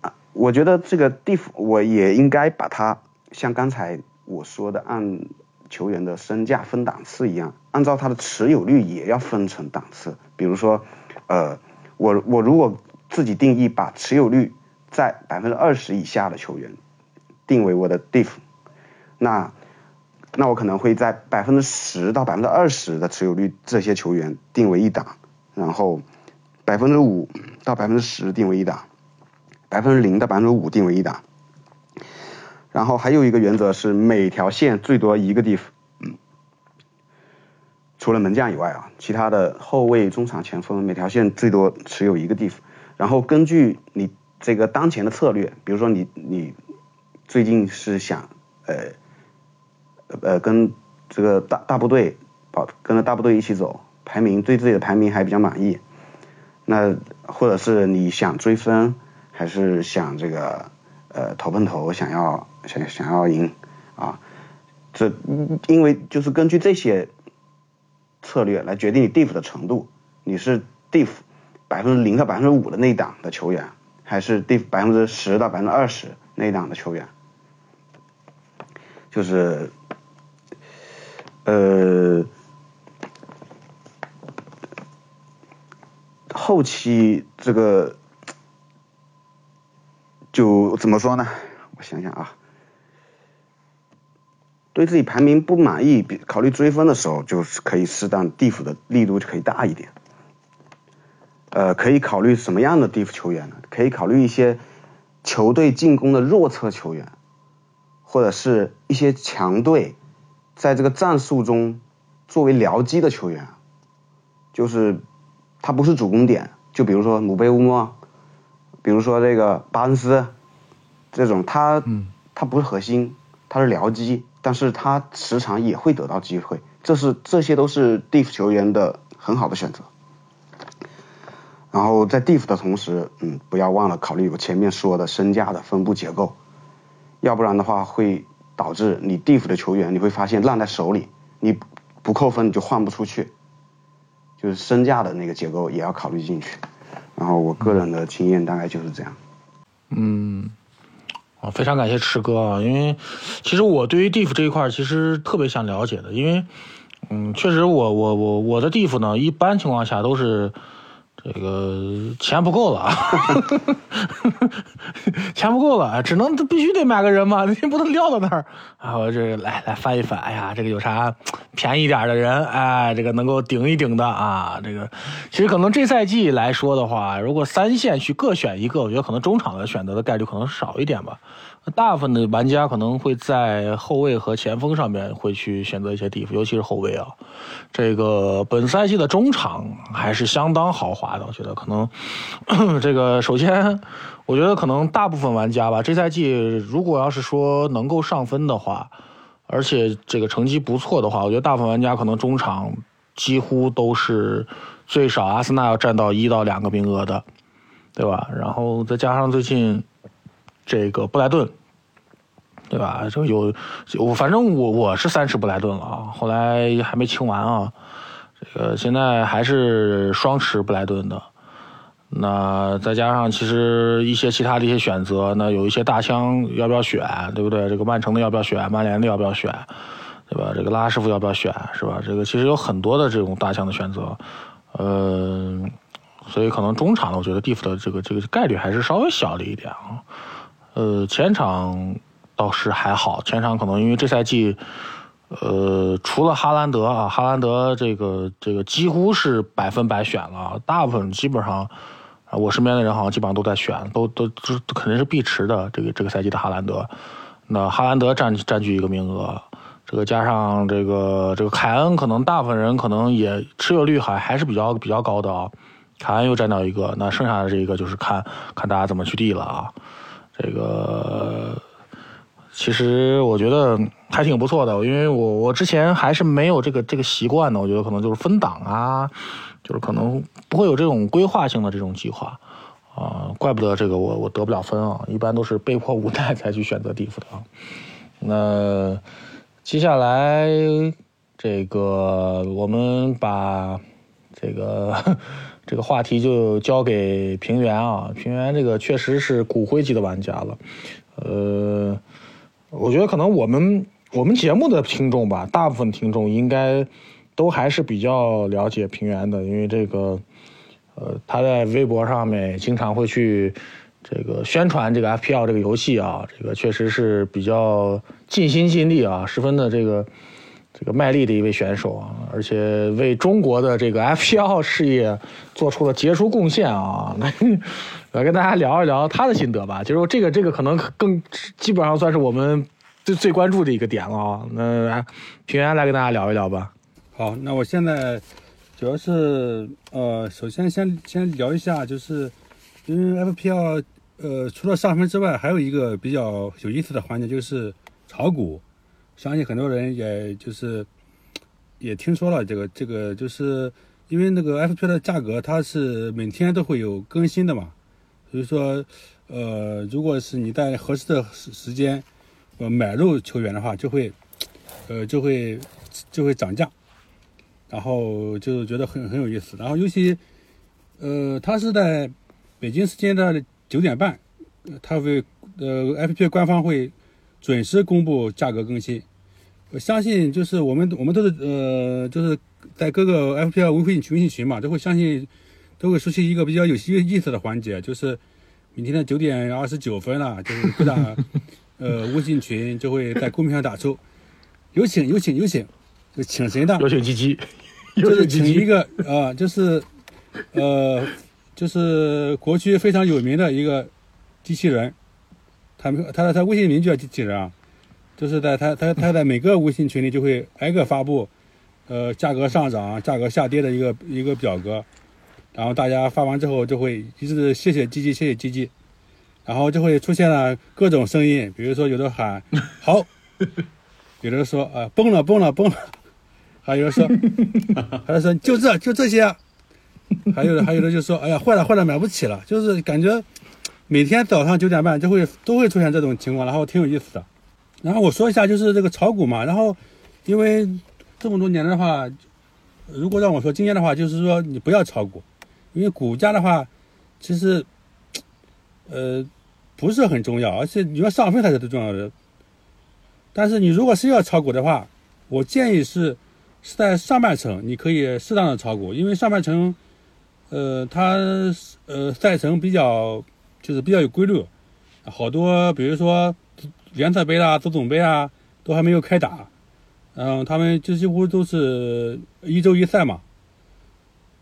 啊，我觉得这个 diff 我也应该把它像刚才我说的按。球员的身价分档次一样，按照他的持有率也要分成档次。比如说，呃，我我如果自己定义把持有率在百分之二十以下的球员定为我的 diff，那那我可能会在百分之十到百分之二十的持有率这些球员定为一档，然后百分之五到百分之十定为一档，百分之零到百分之五定为一档。然后还有一个原则是每条线最多一个 diff，嗯，除了门将以外啊，其他的后卫、中场、前锋每条线最多持有一个 diff。然后根据你这个当前的策略，比如说你你最近是想呃呃跟这个大大部队保跟着大部队一起走，排名对自己的排名还比较满意，那或者是你想追分，还是想这个呃投奔头想要。想想要赢啊，这因为就是根据这些策略来决定你 diff 的程度，你是 diff 百分之零到百分之五的那档的球员，还是 diff 百分之十到百分之二十那档的球员？就是呃后期这个就怎么说呢？我想想啊。对自己排名不满意，考虑追分的时候，就是可以适当 diff 的力度就可以大一点。呃，可以考虑什么样的 diff 球员呢？可以考虑一些球队进攻的弱侧球员，或者是一些强队在这个战术中作为僚机的球员，就是他不是主攻点，就比如说姆贝乌莫，比如说这个巴恩斯这种，他他不是核心，他是僚机。但是他时常也会得到机会，这是这些都是 DIF 球员的很好的选择。然后在 DIF 的同时，嗯，不要忘了考虑我前面说的身价的分布结构，要不然的话会导致你地府的球员你会发现烂在手里，你不扣分你就换不出去，就是身价的那个结构也要考虑进去。然后我个人的经验大概就是这样。嗯。啊，非常感谢池哥啊！因为其实我对于地府这一块其实特别想了解的，因为嗯，确实我我我我的地府呢，一般情况下都是。这个钱不够了啊，钱不够了，只能必须得买个人嘛，你不能撂到那儿啊！我这来来翻一翻，哎呀，这个有啥便宜点的人？哎，这个能够顶一顶的啊！这个其实可能这赛季来说的话，如果三线去各选一个，我觉得可能中场的选择的概率可能少一点吧。大部分的玩家可能会在后卫和前锋上面会去选择一些地方，尤其是后卫啊。这个本赛季的中场还是相当豪华的，我觉得可能 这个首先，我觉得可能大部分玩家吧，这赛季如果要是说能够上分的话，而且这个成绩不错的话，我觉得大部分玩家可能中场几乎都是最少阿森纳要占到一到两个名额的，对吧？然后再加上最近。这个布莱顿，对吧？这个有我，反正我我是三十布莱顿了啊。后来还没清完啊。这个现在还是双持布莱顿的。那再加上其实一些其他的一些选择，那有一些大枪要不要选，对不对？这个曼城的要不要选？曼联的要不要选？对吧？这个拉师傅要不要选？是吧？这个其实有很多的这种大枪的选择，呃，所以可能中场呢，我觉得蒂夫的这个这个概率还是稍微小了一点啊。呃，前场倒是还好，前场可能因为这赛季，呃，除了哈兰德啊，哈兰德这个这个几乎是百分百选了，大部分基本上。啊，我身边的人好像基本上都在选，都都都肯定是必持的。这个这个赛季的哈兰德，那哈兰德占占据一个名额，这个加上这个这个凯恩，可能大部分人可能也持有率还还是比较比较高的啊。凯恩又占到一个，那剩下的这一个就是看看大家怎么去递了啊。这个其实我觉得还挺不错的，因为我我之前还是没有这个这个习惯的，我觉得可能就是分档啊。就是可能不会有这种规划性的这种计划，啊，怪不得这个我我得不了分啊，一般都是被迫无奈才去选择地府的啊。那接下来这个我们把这个这个话题就交给平原啊，平原这个确实是骨灰级的玩家了，呃，我觉得可能我们我们节目的听众吧，大部分听众应该。都还是比较了解平原的，因为这个，呃，他在微博上面经常会去这个宣传这个 FPL 这个游戏啊，这个确实是比较尽心尽力啊，十分的这个这个卖力的一位选手啊，而且为中国的这个 FPL 事业做出了杰出贡献啊。来 来跟大家聊一聊他的心得吧，就是这个这个可能更基本上算是我们最最关注的一个点了啊。那平原来跟大家聊一聊吧。好，那我现在主要是呃，首先先先聊一下，就是因为 FPL 呃，除了上分之外，还有一个比较有意思的环节就是炒股。相信很多人也就是也听说了这个这个，就是因为那个 F P 的价格它是每天都会有更新的嘛，所以说呃，如果是你在合适的时时间呃买入球员的话，就会呃就会就会涨价。然后就觉得很很有意思，然后尤其，呃，他是在北京时间的九点半，他会呃 FP 官方会准时公布价格更新。我相信就是我们我们都是呃就是在各个 FPL 微信群微信群嘛，都会相信都会熟悉一个比较有意思的环节，就是明天的九点二十九分了，就是各大呃微信群就会在公屏上打出有请有请有请，就请谁的？有请鸡鸡。就是请一个啊，就是，呃，就是国区非常有名的一个机器人，他们他他微信名就叫机器人啊，就是在他他他在每个微信群里就会挨个发布，呃，价格上涨、价格下跌的一个一个表格，然后大家发完之后就会一直谢谢机器，谢谢机器，然后就会出现了各种声音，比如说有的喊好，有的说啊崩了崩了崩了。还有人说，还有说就这就这些，还有的还有的就说，哎呀坏了坏了买不起了，就是感觉每天早上九点半就会都会出现这种情况，然后挺有意思的。然后我说一下就是这个炒股嘛，然后因为这么多年的话，如果让我说经验的话，就是说你不要炒股，因为股价的话其实呃不是很重要，而且你要上分才是最重要的。但是你如果是要炒股的话，我建议是。是在上半程，你可以适当的炒股，因为上半程，呃，它呃赛程比较就是比较有规律，好多比如说联赛杯啦、足总杯啊都还没有开打，嗯，他们就几乎都是一周一赛嘛，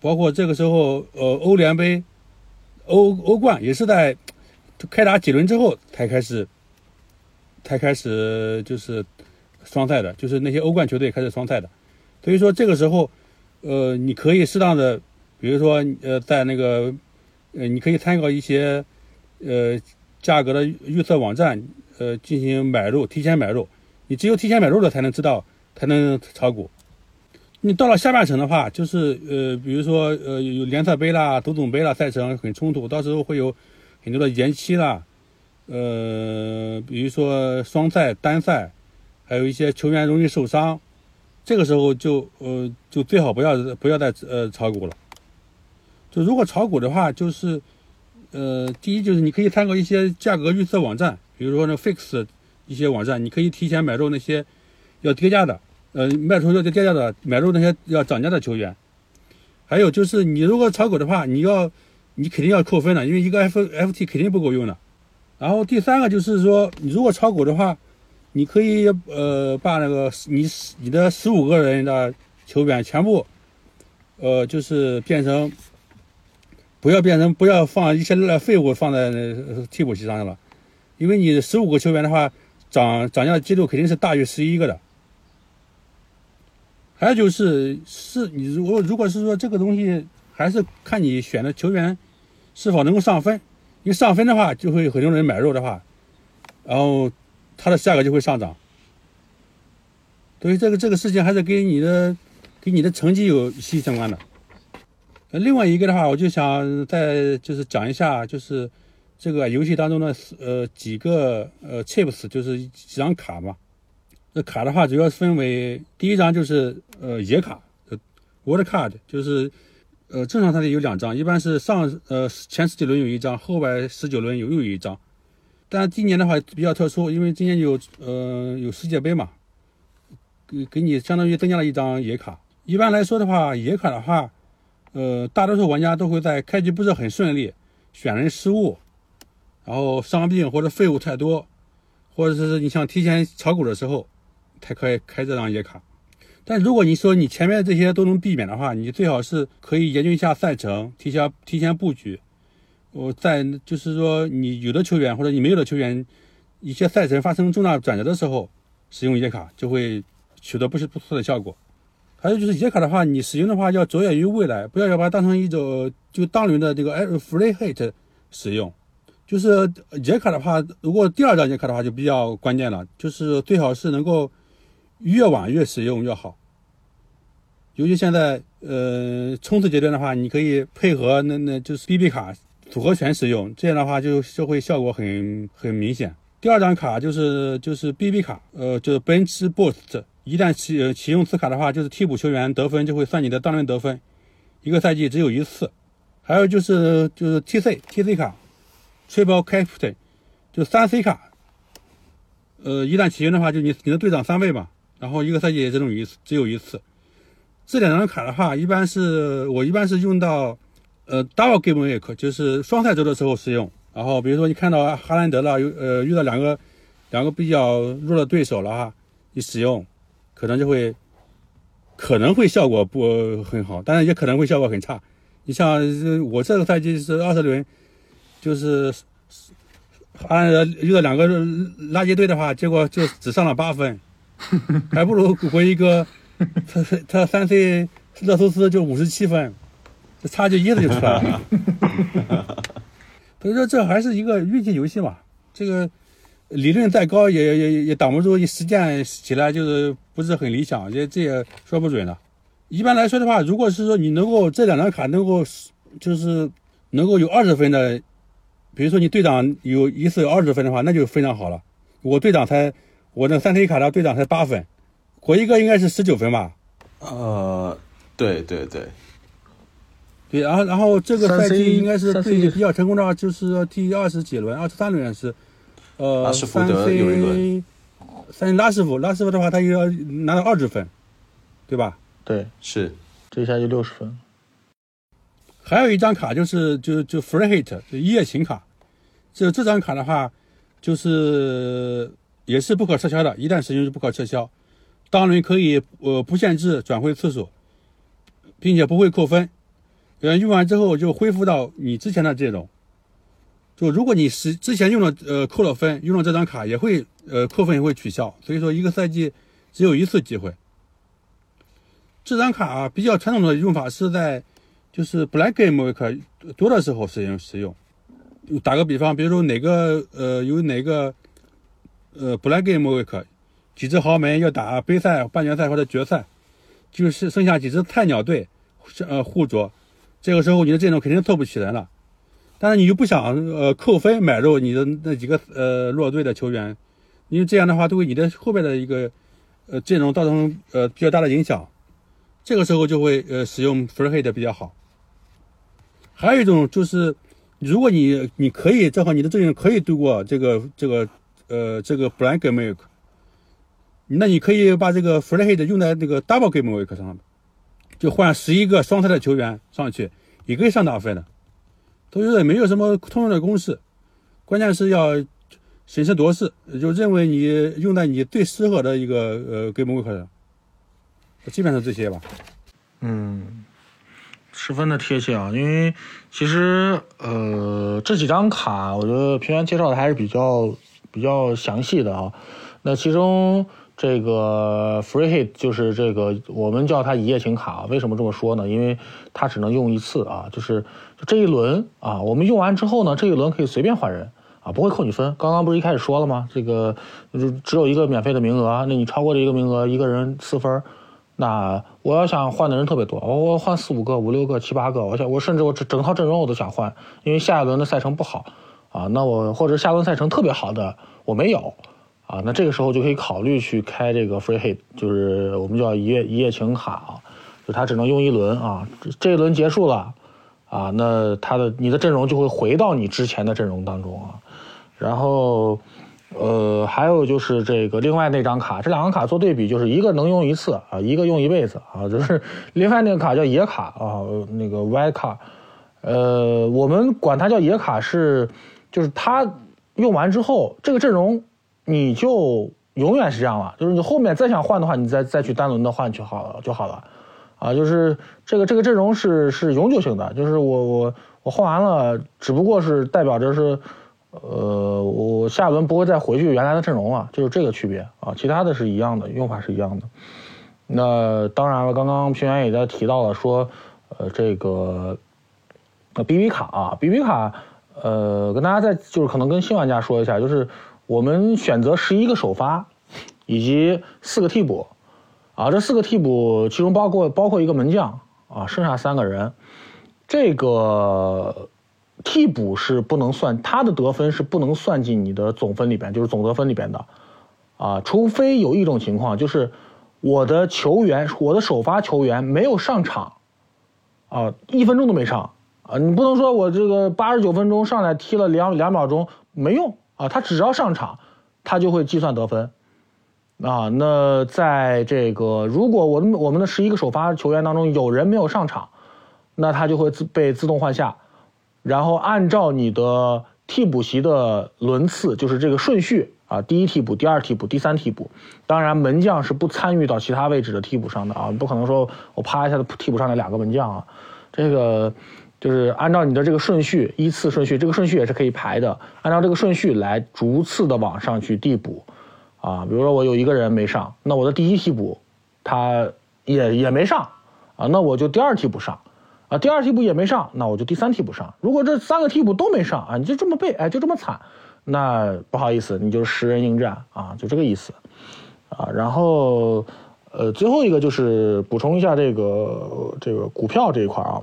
包括这个时候呃欧联杯、欧欧冠也是在开打几轮之后才开始，才开始就是双赛的，就是那些欧冠球队开始双赛的。所以说这个时候，呃，你可以适当的，比如说，呃，在那个，呃，你可以参考一些，呃，价格的预测网站，呃，进行买入，提前买入。你只有提前买入了，才能知道，才能炒股。你到了下半程的话，就是呃，比如说，呃，有联赛杯啦、足总杯啦，赛程很冲突，到时候会有很多的延期啦，呃，比如说双赛、单赛，还有一些球员容易受伤。这个时候就呃就最好不要不要再呃炒股了。就如果炒股的话，就是呃第一就是你可以参考一些价格预测网站，比如说那 fix 一些网站，你可以提前买入那些要跌价的，呃卖出要跌价的，买入那些要涨价的球员。还有就是你如果炒股的话，你要你肯定要扣分的，因为一个 F F T 肯定不够用的。然后第三个就是说，你如果炒股的话。你可以呃把那个你你的十五个人的球员全部，呃就是变成，不要变成不要放一些废物放在替补席上了，因为你十五个球员的话，涨涨价记录肯定是大于十一个的。还有就是是你如果如果是说这个东西还是看你选的球员是否能够上分，你上分的话就会很多人买入的话，然后。它的价格就会上涨，所以这个这个事情还是跟你的跟你的成绩有息息相关的。另外一个的话，我就想再就是讲一下，就是这个游戏当中的呃几个呃 chips，就是几张卡嘛。这卡的话主要分为第一张就是呃野卡呃，World Card，就是呃正常它得有两张，一般是上呃前十几轮有一张，后边十九轮有又有一张。但今年的话比较特殊，因为今年有呃有世界杯嘛，给给你相当于增加了一张野卡。一般来说的话，野卡的话，呃，大多数玩家都会在开局不是很顺利，选人失误，然后伤病或者废物太多，或者是你想提前炒股的时候，才可以开这张野卡。但如果你说你前面这些都能避免的话，你最好是可以研究一下赛程，提前提前布局。我在就是说，你有的球员或者你没有的球员，一些赛程发生重大转折的时候，使用野卡就会取得不是不错的效果。还有就是野卡的话，你使用的话要着眼于未来，不要要把它当成一种就当轮的这个 free hit 使用。就是杰卡的话，如果第二张杰卡的话就比较关键了，就是最好是能够越晚越使用越好。尤其现在呃冲刺阶段的话，你可以配合那那就是 BB 卡。组合拳使用，这样的话就就会效果很很明显。第二张卡就是就是 BB 卡，呃，就是 Bench Boost。一旦启启用此卡的话，就是替补球员得分就会算你的当轮得分，一个赛季只有一次。还有就是就是 TC TC 卡，Triple Captain，就三 C 卡。呃，一旦起用的话，就你你的队长三倍嘛，然后一个赛季也只有一次，只有一次。这两张卡的话，一般是我一般是用到。呃，double game week 就是双赛周的时候使用。然后比如说你看到哈兰德了，有呃遇到两个两个比较弱的对手了哈，你使用可能就会可能会效果不很好，当然也可能会效果很差。你像我这个赛季是二十轮，就是哈兰德遇到两个垃圾队的话，结果就只上了八分，还不如回一个他他三 C 热苏斯就五十七分。这差距一子就出来了，所以说这还是一个运气游戏嘛。这个理论再高，也也也挡不住，你实践起来就是不是很理想，这这也说不准了。一般来说的话，如果是说你能够这两张卡能够就是能够有二十分的，比如说你队长有一次有二十分的话，那就非常好了。我队长才我那三 K 卡的队长才八分，我一个应该是十九分吧？呃，对对对。对，然后然后这个赛季应该是最比较成功的话，就是第二十几轮，二十三轮是，呃，三 C，三拉师傅，拉师傅的话，他又要拿到二十分，对吧？对，是，这一下就六十分。还有一张卡就是就就 Free Hit，就一夜情卡，这这张卡的话，就是也是不可撤销的，一旦使用就不可撤销，当然可以呃不限制转会次数，并且不会扣分。呃，用完之后就恢复到你之前的这种。就如果你是之前用了呃扣了分，用了这张卡也会呃扣分也会取消。所以说一个赛季只有一次机会。这张卡啊比较传统的用法是在就是 Black Game Week 多的时候使用使用。打个比方，比如说哪个呃有哪个呃 Black Game Week 几支豪门要打杯赛、半决赛或者决赛，就是剩下几支菜鸟队呃互啄。这个时候你的阵容肯定凑不起来了，但是你又不想呃扣分买入你的那几个呃弱队的球员，因为这样的话对你的后边的一个呃阵容造成呃比较大的影响，这个时候就会呃使用 free hit 比较好。还有一种就是，如果你你可以正好你的阵容可以度过这个这个呃这个 blank game 那你可以把这个 free hit 用在那个 double game week 上面，就换十一个双赛的球员上去，也可以上大分的。都觉得没有什么通用的公式，关键是要审时度势，就认为你用在你最适合的一个呃 game week 上，基本上这些吧。嗯。十分的贴切啊，因为其实呃这几张卡，我觉得平原介绍的还是比较比较详细的啊。那其中这个 free hit 就是这个我们叫它一夜情卡，为什么这么说呢？因为它只能用一次啊，就是这一轮啊，我们用完之后呢，这一轮可以随便换人啊，不会扣你分。刚刚不是一开始说了吗？这个就只有一个免费的名额，那你超过这一个名额，一个人四分。那我要想换的人特别多，我我换四五个、五六个、七八个，我想我甚至我整整套阵容我都想换，因为下一轮的赛程不好啊。那我或者下轮赛程特别好的我没有啊，那这个时候就可以考虑去开这个 free hit，就是我们叫一夜一夜情卡啊，就它只能用一轮啊，这一轮结束了啊，那它的你的阵容就会回到你之前的阵容当中啊，然后。呃，还有就是这个另外那张卡，这两个卡做对比，就是一个能用一次啊，一个用一辈子啊。就是另外那个卡叫野卡啊，那个 Y 卡，呃，我们管它叫野卡是，就是它用完之后，这个阵容你就永远是这样了，就是你后面再想换的话，你再再去单轮的换就好了就好了，啊，就是这个这个阵容是是永久性的，就是我我我换完了，只不过是代表着是。呃，我下轮不会再回去原来的阵容了，就是这个区别啊，其他的是一样的，用法是一样的。那当然了，刚刚平原也在提到了说，呃，这个呃 BB 卡啊，BB 卡，呃，跟大家再就是可能跟新玩家说一下，就是我们选择十一个首发以及四个替补啊，这四个替补其中包括包括一个门将啊，剩下三个人，这个。替补是不能算，他的得分是不能算进你的总分里边，就是总得分里边的，啊，除非有一种情况，就是我的球员，我的首发球员没有上场，啊，一分钟都没上，啊，你不能说我这个八十九分钟上来踢了两两秒钟没用，啊，他只要上场，他就会计算得分，啊，那在这个如果我们我们的十一个首发球员当中有人没有上场，那他就会自被自动换下。然后按照你的替补席的轮次，就是这个顺序啊，第一替补、第二替补、第三替补。当然，门将是不参与到其他位置的替补上的啊，不可能说我啪一下子替补上来两个门将啊。这个就是按照你的这个顺序，依次顺序，这个顺序也是可以排的。按照这个顺序来逐次的往上去递补啊。比如说我有一个人没上，那我的第一替补他也也没上啊，那我就第二替补上。啊，第二替补也没上，那我就第三替补上。如果这三个替补都没上啊，你就这么背，哎，就这么惨，那不好意思，你就是十人应战啊，就这个意思，啊，然后，呃，最后一个就是补充一下这个这个股票这一块啊，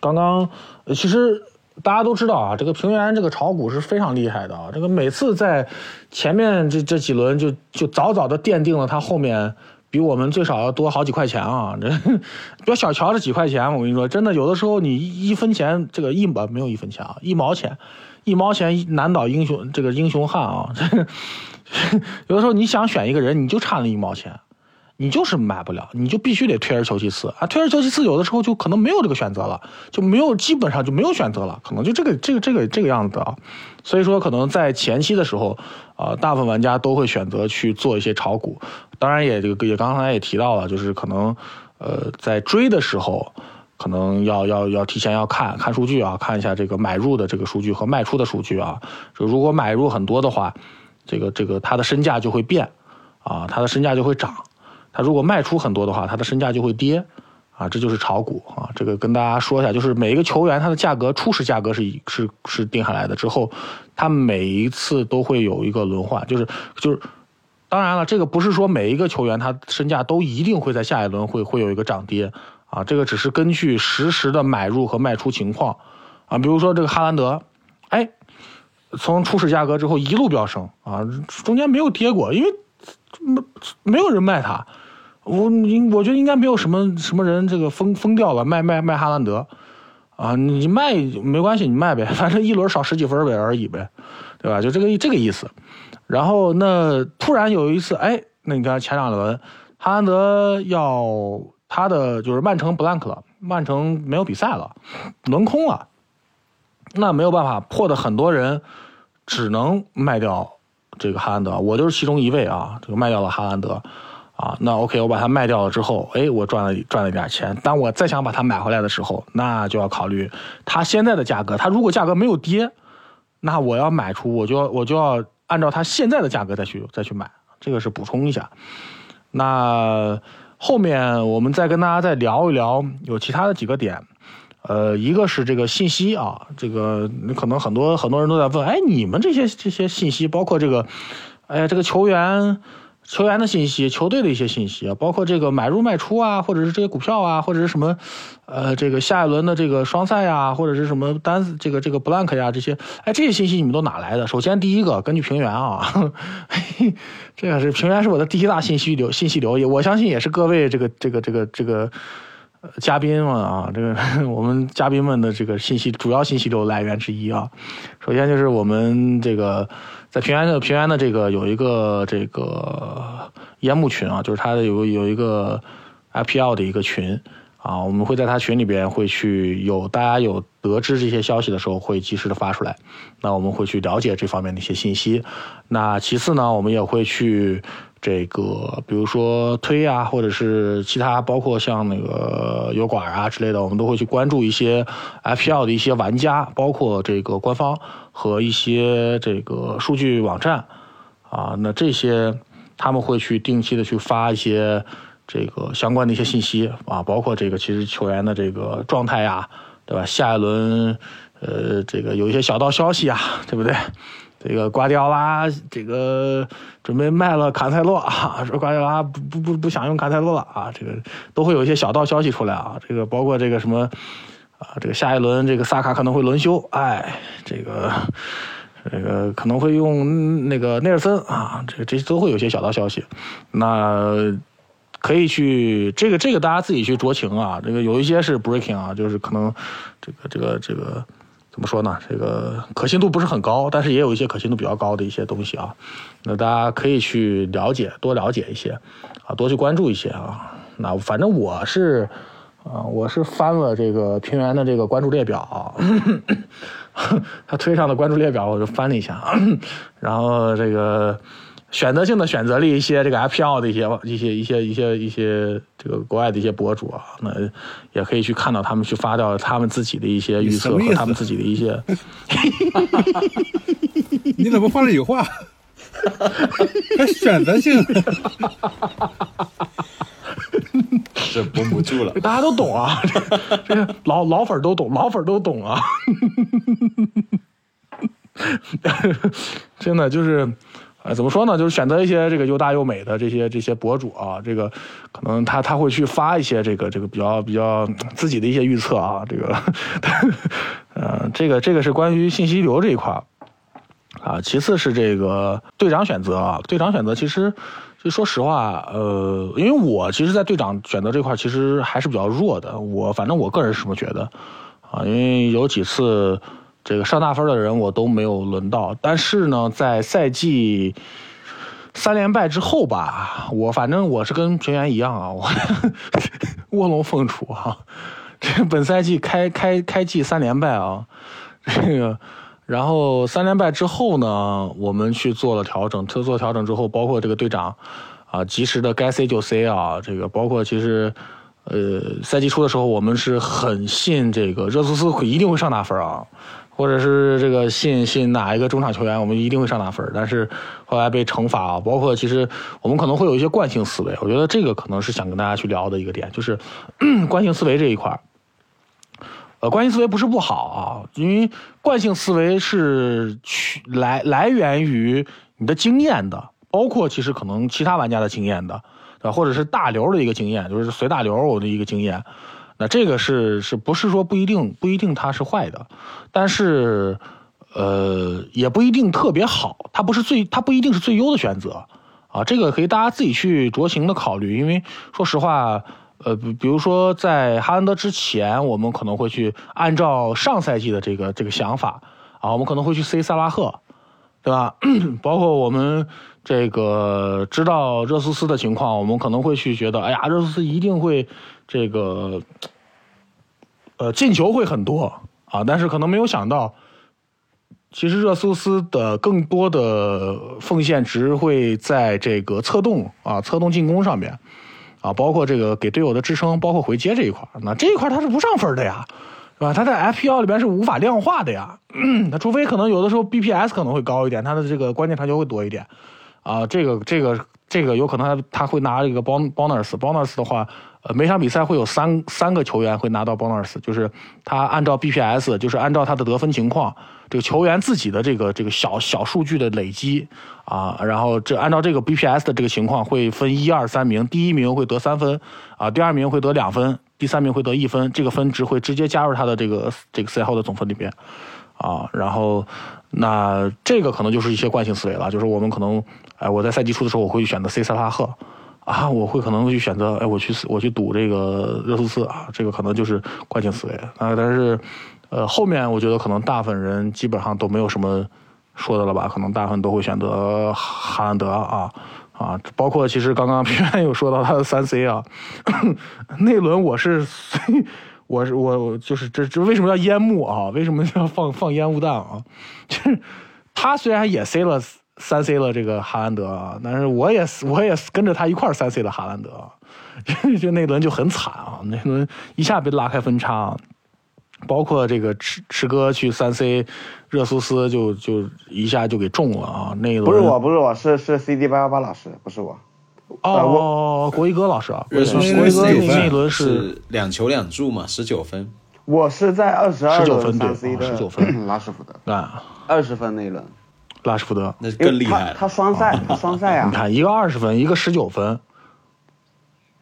刚刚其实大家都知道啊，这个平原这个炒股是非常厉害的啊，这个每次在前面这这几轮就就早早的奠定了它后面。比我们最少要多好几块钱啊！这不要小瞧这几块钱，我跟你说，真的有的时候你一分钱，这个一毛没有一分钱啊，一毛钱，一毛钱难倒英雄这个英雄汉啊！这有的时候你想选一个人，你就差那一毛钱。你就是买不了，你就必须得退而求其次啊！退而求其次，有的时候就可能没有这个选择了，就没有基本上就没有选择了，可能就这个这个这个这个样子啊。所以说，可能在前期的时候，啊，大部分玩家都会选择去做一些炒股。当然，也这个也刚才也提到了，就是可能，呃，在追的时候，可能要要要提前要看看数据啊，看一下这个买入的这个数据和卖出的数据啊。就如果买入很多的话，这个这个它的身价就会变，啊，它的身价就会涨。他如果卖出很多的话，他的身价就会跌，啊，这就是炒股啊。这个跟大家说一下，就是每一个球员他的价格初始价格是是是定下来的，之后他每一次都会有一个轮换，就是就是，当然了，这个不是说每一个球员他身价都一定会在下一轮会会有一个涨跌啊，这个只是根据实时的买入和卖出情况啊。比如说这个哈兰德，哎，从初始价格之后一路飙升啊，中间没有跌过，因为。没没有人卖他。我我觉得应该没有什么什么人这个疯疯掉了卖卖卖哈兰德，啊，你卖没关系，你卖呗，反正一轮少十几分呗而已呗，对吧？就这个这个意思。然后那突然有一次，哎，那你看前两轮哈兰德要他的就是曼城 blank 了，曼城没有比赛了，轮空了，那没有办法，破的很多人只能卖掉这个哈兰德，我就是其中一位啊，这个卖掉了哈兰德。啊，那 OK，我把它卖掉了之后，哎，我赚了赚了一点钱。当我再想把它买回来的时候，那就要考虑它现在的价格。它如果价格没有跌，那我要买出，我就要我就要按照它现在的价格再去再去买。这个是补充一下。那后面我们再跟大家再聊一聊有其他的几个点。呃，一个是这个信息啊，这个可能很多很多人都在问，哎，你们这些这些信息，包括这个，哎呀，这个球员。球员的信息，球队的一些信息啊，包括这个买入卖出啊，或者是这些股票啊，或者是什么，呃，这个下一轮的这个双赛呀，或者是什么单这个这个 blank 呀，这些，哎，这些信息你们都哪来的？首先第一个，根据平原啊，这个是平原是我的第一大信息流，信息流，也我相信也是各位这个这个这个这个嘉宾们啊，这个 我们嘉宾们的这个信息主要信息流来源之一啊。首先就是我们这个。在平安的平安的这个有一个这个烟幕群啊，就是它有有一个 IPL 的一个群啊，我们会在它群里边会去有大家有得知这些消息的时候会及时的发出来，那我们会去了解这方面的一些信息。那其次呢，我们也会去。这个，比如说推啊，或者是其他，包括像那个油管啊之类的，我们都会去关注一些 FPL 的一些玩家，包括这个官方和一些这个数据网站啊。那这些他们会去定期的去发一些这个相关的一些信息啊，包括这个其实球员的这个状态呀，对吧？下一轮呃，这个有一些小道消息啊，对不对？这个瓜迪奥拉，这个准备卖了坎塞洛啊，说瓜迪奥拉不不不不想用坎塞洛了啊，这个都会有一些小道消息出来啊，这个包括这个什么啊，这个下一轮这个萨卡可能会轮休，哎，这个这个可能会用那个内尔森啊，这这都会有些小道消息，那可以去这个这个大家自己去酌情啊，这个有一些是 breaking 啊，就是可能这个这个这个。怎么说呢？这个可信度不是很高，但是也有一些可信度比较高的一些东西啊。那大家可以去了解，多了解一些，啊，多去关注一些啊。那反正我是，啊，我是翻了这个平原的这个关注列表，他推上的关注列表，我就翻了一下，然后这个。选择性的选择了一些这个 FPL 的一些一些一些一些一些这个国外的一些博主啊，那也可以去看到他们去发掉他们自己的一些预测和他们自己的一些。你怎么放了有话？还选择性？这绷不住了。大家都懂啊，这这老老粉都懂，老粉都懂啊。真的就是。呃，怎么说呢？就是选择一些这个又大又美的这些这些博主啊，这个可能他他会去发一些这个这个比较比较自己的一些预测啊，这个，呃，这个这个是关于信息流这一块啊。其次是这个队长选择啊，队长选择其实就说实话，呃，因为我其实，在队长选择这块其实还是比较弱的。我反正我个人是这么觉得啊，因为有几次。这个上大分的人我都没有轮到，但是呢，在赛季三连败之后吧，我反正我是跟全员一样啊，我 卧龙凤雏啊。这本赛季开开开季三连败啊，这个，然后三连败之后呢，我们去做了调整，特做调整之后，包括这个队长啊，及时的该 C 就 C 啊，这个包括其实呃赛季初的时候，我们是很信这个热苏斯会一定会上大分啊。或者是这个信信哪一个中场球员，我们一定会上大分但是后来被惩罚啊，包括其实我们可能会有一些惯性思维，我觉得这个可能是想跟大家去聊的一个点，就是惯性思维这一块呃，惯性思维不是不好啊，因为惯性思维是去来来源于你的经验的，包括其实可能其他玩家的经验的，对吧？或者是大流的一个经验，就是随大流我的一个经验。那这个是是不是说不一定不一定它是坏的，但是，呃，也不一定特别好，它不是最它不一定是最优的选择，啊，这个可以大家自己去酌情的考虑，因为说实话，呃，比比如说在哈兰德之前，我们可能会去按照上赛季的这个这个想法啊，我们可能会去塞萨拉赫，对吧？包括我们这个知道热苏斯的情况，我们可能会去觉得，哎呀，热苏斯一定会这个，呃，进球会很多啊，但是可能没有想到。其实热苏斯的更多的奉献值会在这个策动啊，策动进攻上面，啊，包括这个给队友的支撑，包括回接这一块那这一块他是不上分的呀，是吧？他在 FPL 里边是无法量化的呀。那除非可能有的时候 BPS 可能会高一点，他的这个关键传球会多一点，啊，这个这个这个有可能他他会拿这个 bonus，bonus 的话。呃，每场比赛会有三三个球员会拿到 bonus，就是他按照 BPS，就是按照他的得分情况，这个球员自己的这个这个小小数据的累积啊，然后这按照这个 BPS 的这个情况会分一二三名，第一名会得三分啊，第二名会得两分，第三名会得一分，这个分值会直接加入他的这个这个赛后的总分里边啊，然后那这个可能就是一些惯性思维了，就是我们可能哎我在赛季初的时候我会选择 C 萨拉赫。啊，我会可能会去选择，哎，我去我去赌这个热苏斯啊，这个可能就是惯性思维啊。但是，呃，后面我觉得可能大部分人基本上都没有什么说的了吧？可能大部分都会选择哈兰德啊啊，包括其实刚刚 平原有说到他的三 C 啊，那轮我是我是我就是这这为什么要烟幕啊？为什么要放放烟雾弹啊？就是他虽然也 C 了。三 C 了这个哈兰德啊，但是我也我也跟着他一块三 C 的哈兰德，就那轮就很惨啊，那轮一下被拉开分差，包括这个池池哥去三 C 热苏斯就就一下就给中了啊，那一轮。不是我不是我是是 CD 八幺八老师不是我。哦国一哥老师啊，热苏斯国一哥那一轮是两球两助嘛，十九分，我是在二十二轮三 C 的十九分。拉什福德。啊，二十分那一轮。拉什福德。那更厉害，他双赛，他双赛啊！你看，一个二十分，一个十九分，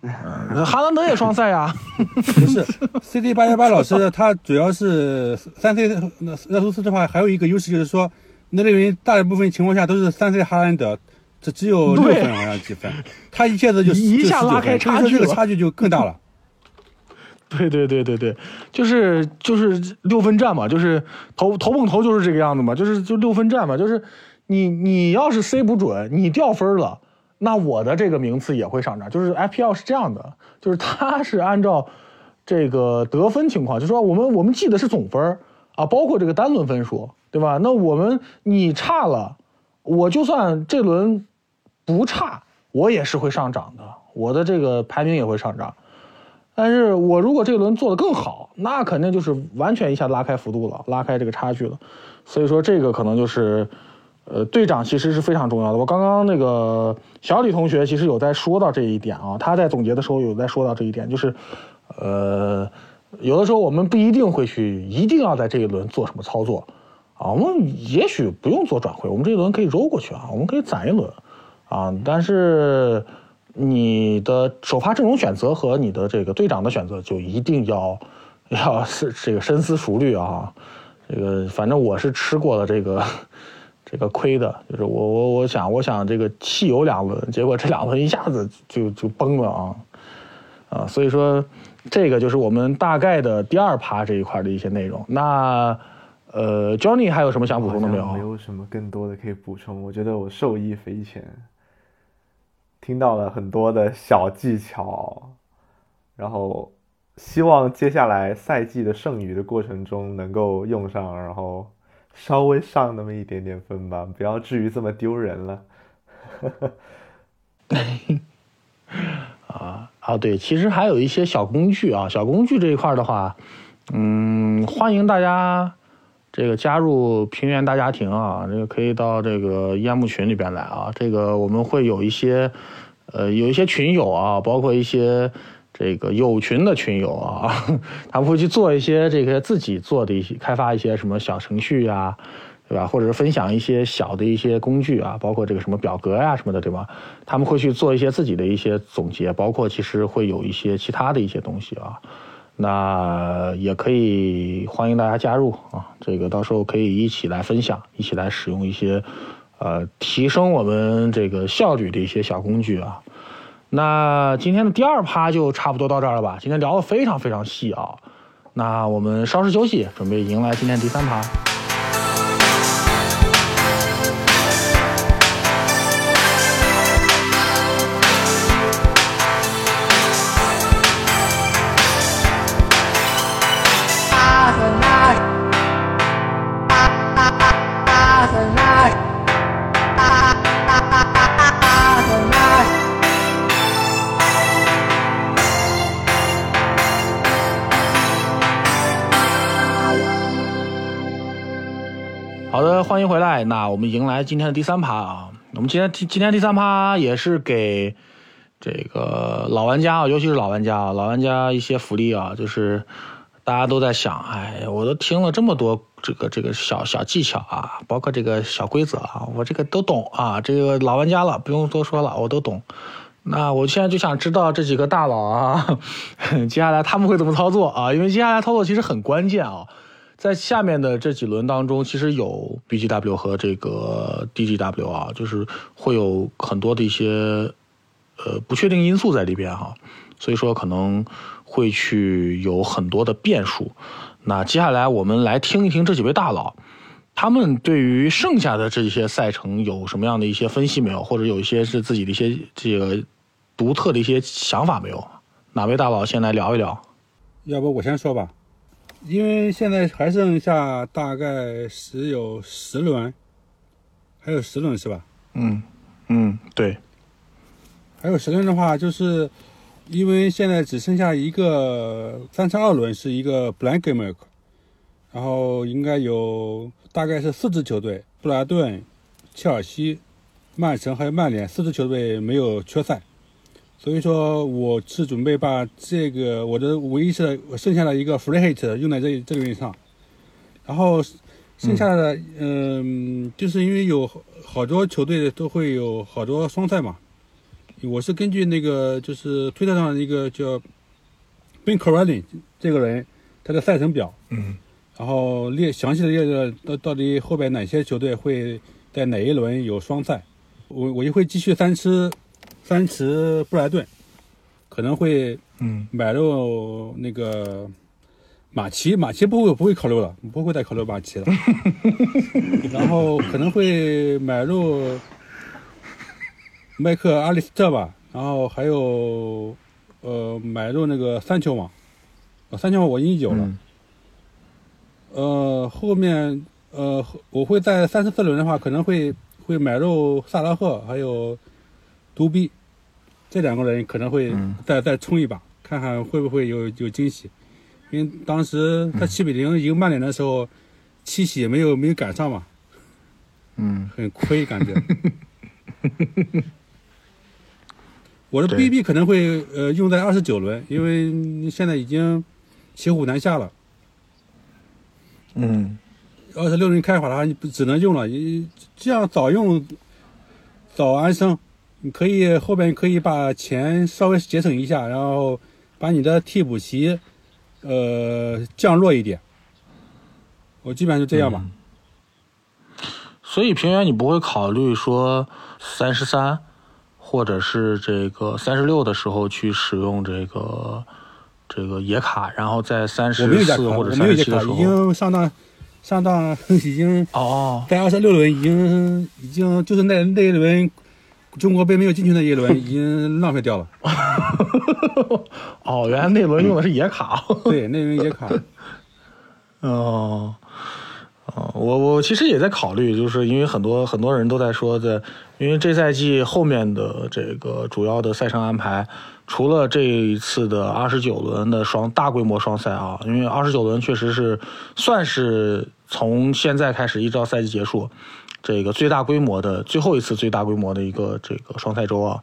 哈兰德也双赛呀。不是，CD 八幺八老师他主要是三 C 那热苏斯的话，还有一个优势就是说，那里面大部分情况下都是三 C 哈兰德，这只有六分好像几分，他一下子就一下拉开差距，这个差距就更大了。对对对对对，就是就是六分战嘛，就是头头碰头就是这个样子嘛，就是就六分战嘛，就是你你要是 C 不准，你掉分了，那我的这个名次也会上涨。就是 FPL 是这样的，就是它是按照这个得分情况，就说我们我们记的是总分啊，包括这个单轮分数，对吧？那我们你差了，我就算这轮不差，我也是会上涨的，我的这个排名也会上涨。但是我如果这轮做的更好，那肯定就是完全一下拉开幅度了，拉开这个差距了。所以说这个可能就是，呃，队长其实是非常重要的。我刚刚那个小李同学其实有在说到这一点啊，他在总结的时候有在说到这一点，就是，呃，有的时候我们不一定会去一定要在这一轮做什么操作，啊，我们也许不用做转会，我们这一轮可以揉过去啊，我们可以攒一轮，啊，但是。你的首发阵容选择和你的这个队长的选择就一定要，要是这个深思熟虑啊。这个反正我是吃过了这个这个亏的，就是我我我想我想这个汽油两轮，结果这两轮一下子就就崩了啊啊！所以说这个就是我们大概的第二趴这一块的一些内容。那呃，Johnny 还有什么想补充的没有？没有什么更多的可以补充，我觉得我受益匪浅。听到了很多的小技巧，然后希望接下来赛季的剩余的过程中能够用上，然后稍微上那么一点点分吧，不要至于这么丢人了。啊啊，对，其实还有一些小工具啊，小工具这一块的话，嗯，欢迎大家这个加入平原大家庭啊，这个可以到这个烟幕群里边来啊，这个我们会有一些。呃，有一些群友啊，包括一些这个友群的群友啊，他们会去做一些这个自己做的一些开发一些什么小程序啊，对吧？或者是分享一些小的一些工具啊，包括这个什么表格呀什么的，对吧？他们会去做一些自己的一些总结，包括其实会有一些其他的一些东西啊，那也可以欢迎大家加入啊，这个到时候可以一起来分享，一起来使用一些呃提升我们这个效率的一些小工具啊。那今天的第二趴就差不多到这儿了吧？今天聊的非常非常细啊。那我们稍事休息，准备迎来今天第三趴。欢迎回来。那我们迎来今天的第三趴啊。我们今天今天第三趴也是给这个老玩家啊，尤其是老玩家啊，老玩家一些福利啊，就是大家都在想，哎，我都听了这么多这个这个小小技巧啊，包括这个小规则啊，我这个都懂啊。这个老玩家了，不用多说了，我都懂。那我现在就想知道这几个大佬啊，接下来他们会怎么操作啊？因为接下来操作其实很关键啊。在下面的这几轮当中，其实有 BGW 和这个 DGW 啊，就是会有很多的一些呃不确定因素在里边哈，所以说可能会去有很多的变数。那接下来我们来听一听这几位大佬，他们对于剩下的这些赛程有什么样的一些分析没有，或者有一些是自己的一些这个独特的一些想法没有？哪位大佬先来聊一聊？要不我先说吧。因为现在还剩下大概十有十轮，还有十轮是吧？嗯嗯，对。还有十轮的话，就是因为现在只剩下一个三十二轮是一个 blank game，然后应该有大概是四支球队：布莱顿、切尔西、曼城还有曼联四支球队没有缺赛。所以说，我是准备把这个我的唯一是剩下的一个 free hit 用在这这个上，然后剩下的嗯，就是因为有好多球队都会有好多双赛嘛，我是根据那个就是推特上的一个叫 Ben c o r a l i n 这个人他的赛程表，嗯，然后列详细的列了到到底后边哪些球队会在哪一轮有双赛，我我就会继续三吃。三池布莱顿可能会嗯买入那个马奇，马奇不会不会考虑了，不会再考虑马奇了。然后可能会买入麦克阿里斯特吧，然后还有呃买入那个三球网，三球网我已经有了。呃，后面呃我会在三十四轮的话，可能会会买入萨拉赫，还有。独臂，这两个人可能会再再冲一把，看看会不会有有惊喜。因为当时他七比零赢曼联的时候，七喜没有没有赶上嘛，嗯，很亏感觉。我的 BB 可能会呃用在二十九轮，因为现在已经骑虎难下了。嗯，二十六轮开法的话，你只能用了，这样早用早安生。你可以后边可以把钱稍微节省一下，然后把你的替补席，呃，降落一点。我基本上就这样吧。所以平原你不会考虑说三十三，或者是这个三十六的时候去使用这个这个野卡，然后在三十四或者三十七的时候，已经上当上当 已经哦，在二十六轮已经已经就是那那一轮。中国杯没有进去那一轮已经浪费掉了。哦，原来那轮用的是野卡。对，那轮野卡。哦，哦，我我其实也在考虑，就是因为很多很多人都在说的，因为这赛季后面的这个主要的赛程安排，除了这一次的二十九轮的双大规模双赛啊，因为二十九轮确实是算是从现在开始一直到赛季结束。这个最大规模的最后一次最大规模的一个这个双赛周啊，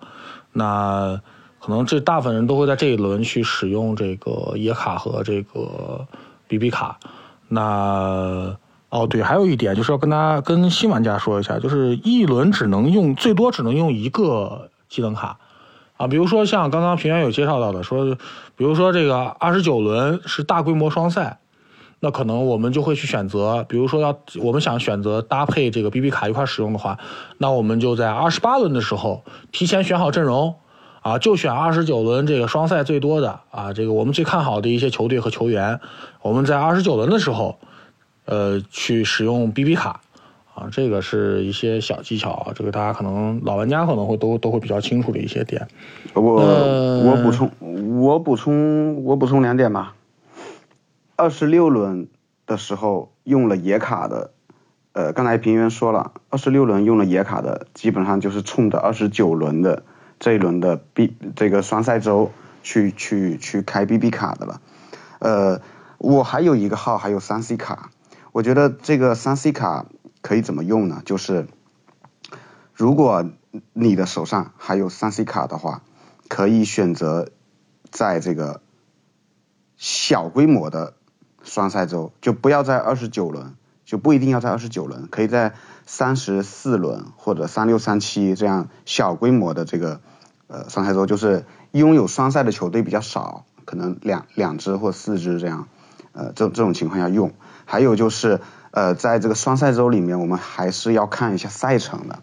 那可能这大部分人都会在这一轮去使用这个野卡和这个 BB 卡。那哦对，还有一点就是要跟大家跟新玩家说一下，就是一轮只能用最多只能用一个技能卡啊。比如说像刚刚平原有介绍到的，说比如说这个二十九轮是大规模双赛，那可能我们就会去选择，比如说要我们想选择搭配这个 BB 卡一块使用的话，那我们就在二十八轮的时候提前选好阵容，啊，就选二十九轮这个双赛最多的啊，这个我们最看好的一些球队和球员，我们在二十九轮的时候，呃，去使用 BB 卡。啊，这个是一些小技巧，这个大家可能老玩家可能会都都会比较清楚的一些点。我我补充，我补充，我补充两点吧。二十六轮的时候用了野卡的，呃，刚才平原说了，二十六轮用了野卡的，基本上就是冲着二十九轮的这一轮的 B 这个双赛周去去去开 BB 卡的了。呃，我还有一个号，还有三 C 卡，我觉得这个三 C 卡。可以怎么用呢？就是如果你的手上还有三 C 卡的话，可以选择在这个小规模的双赛周，就不要在二十九轮，就不一定要在二十九轮，可以在三十四轮或者三六三七这样小规模的这个呃双赛周，就是拥有双赛的球队比较少，可能两两支或四支这样，呃这这种情况下用。还有就是。呃，在这个双赛周里面，我们还是要看一下赛程的。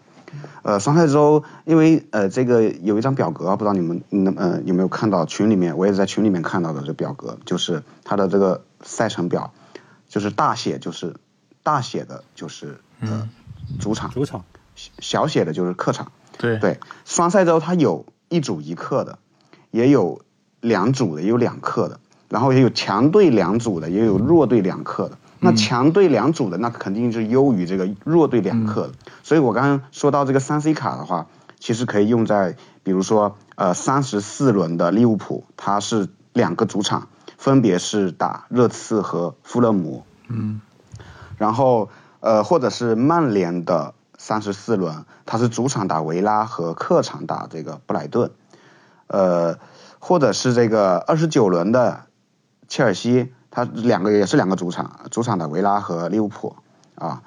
呃，双赛周，因为呃，这个有一张表格，不知道你们那呃有没有看到群里面，我也是在群里面看到的这表格，就是它的这个赛程表，就是大写就是大写的就是嗯。主场。主场，小写的就是客场。对。对，双赛周它有一组一客的，也有两组的，也有两客的，然后也有强队两组的，也有弱队两客的。那强队两组的，那肯定是优于这个弱队两克的。所以我刚刚说到这个三 C 卡的话，其实可以用在，比如说呃三十四轮的利物浦，它是两个主场，分别是打热刺和富勒姆。嗯。然后呃或者是曼联的三十四轮，他是主场打维拉和客场打这个布莱顿。呃，或者是这个二十九轮的切尔西。他两个也是两个主场，主场打维拉和利物浦啊，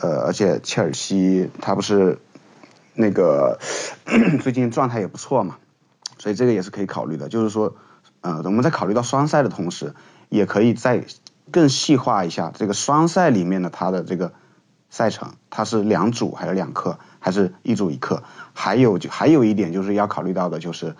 呃，而且切尔西他不是那个 最近状态也不错嘛，所以这个也是可以考虑的。就是说，呃，我们在考虑到双赛的同时，也可以再更细化一下这个双赛里面的它的这个赛程，它是两组还是两课，还是一组一课？还有就还有一点就是要考虑到的就是。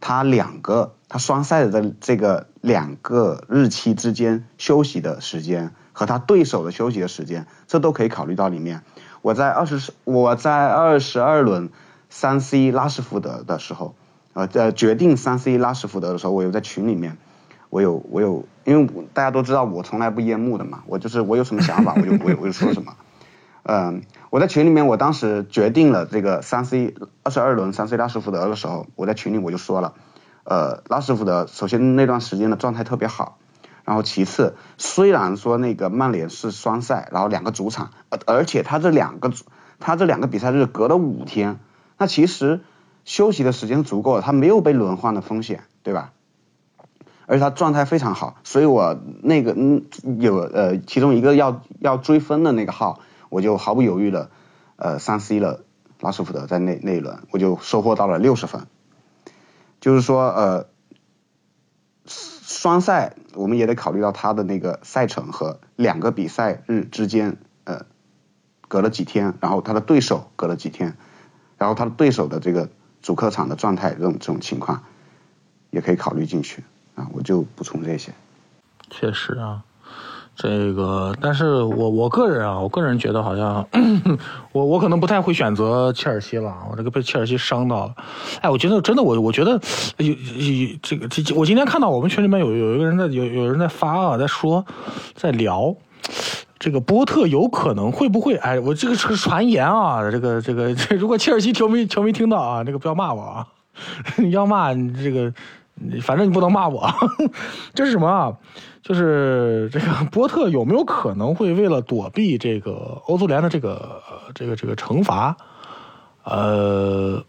他两个，他双赛的这个两个日期之间休息的时间和他对手的休息的时间，这都可以考虑到里面。我在二十，我在二十二轮三 C 拉什福德的时候，呃，在决定三 C 拉什福德的时候，我有在群里面，我有我有，因为大家都知道我从来不淹幕的嘛，我就是我有什么想法我就我我就说什么，嗯。我在群里面，我当时决定了这个三 C 二十二轮三 C 拉什福德的时候，我在群里我就说了，呃，拉什福德首先那段时间的状态特别好，然后其次虽然说那个曼联是双赛，然后两个主场，而且他这两个他这两个比赛日隔了五天，那其实休息的时间足够了，他没有被轮换的风险，对吧？而且他状态非常好，所以我那个嗯有呃其中一个要要追分的那个号。我就毫不犹豫的，呃，三 C 了拉什福德在那那一轮，我就收获到了六十分。就是说，呃，双赛我们也得考虑到他的那个赛程和两个比赛日之间，呃，隔了几天，然后他的对手隔了几天，然后他的对手的这个主客场的状态这种这种情况，也可以考虑进去啊。我就补充这些。确实啊。这个，但是我我个人啊，我个人觉得好像，我我可能不太会选择切尔西了，我这个被切尔西伤到了。哎，我觉得真的，我我觉得有有这个这，我今天看到我们群里面有有一个人在有有人在发啊，在说，在聊这个波特有可能会不会？哎，我这个是个传言啊，这个这个这，如果切尔西球迷球迷听到啊，这个不要骂我啊，要骂你这个，反正你不能骂我，这是什么啊？就是这个波特有没有可能会为了躲避这个欧足联的这个这个这个惩罚，呃，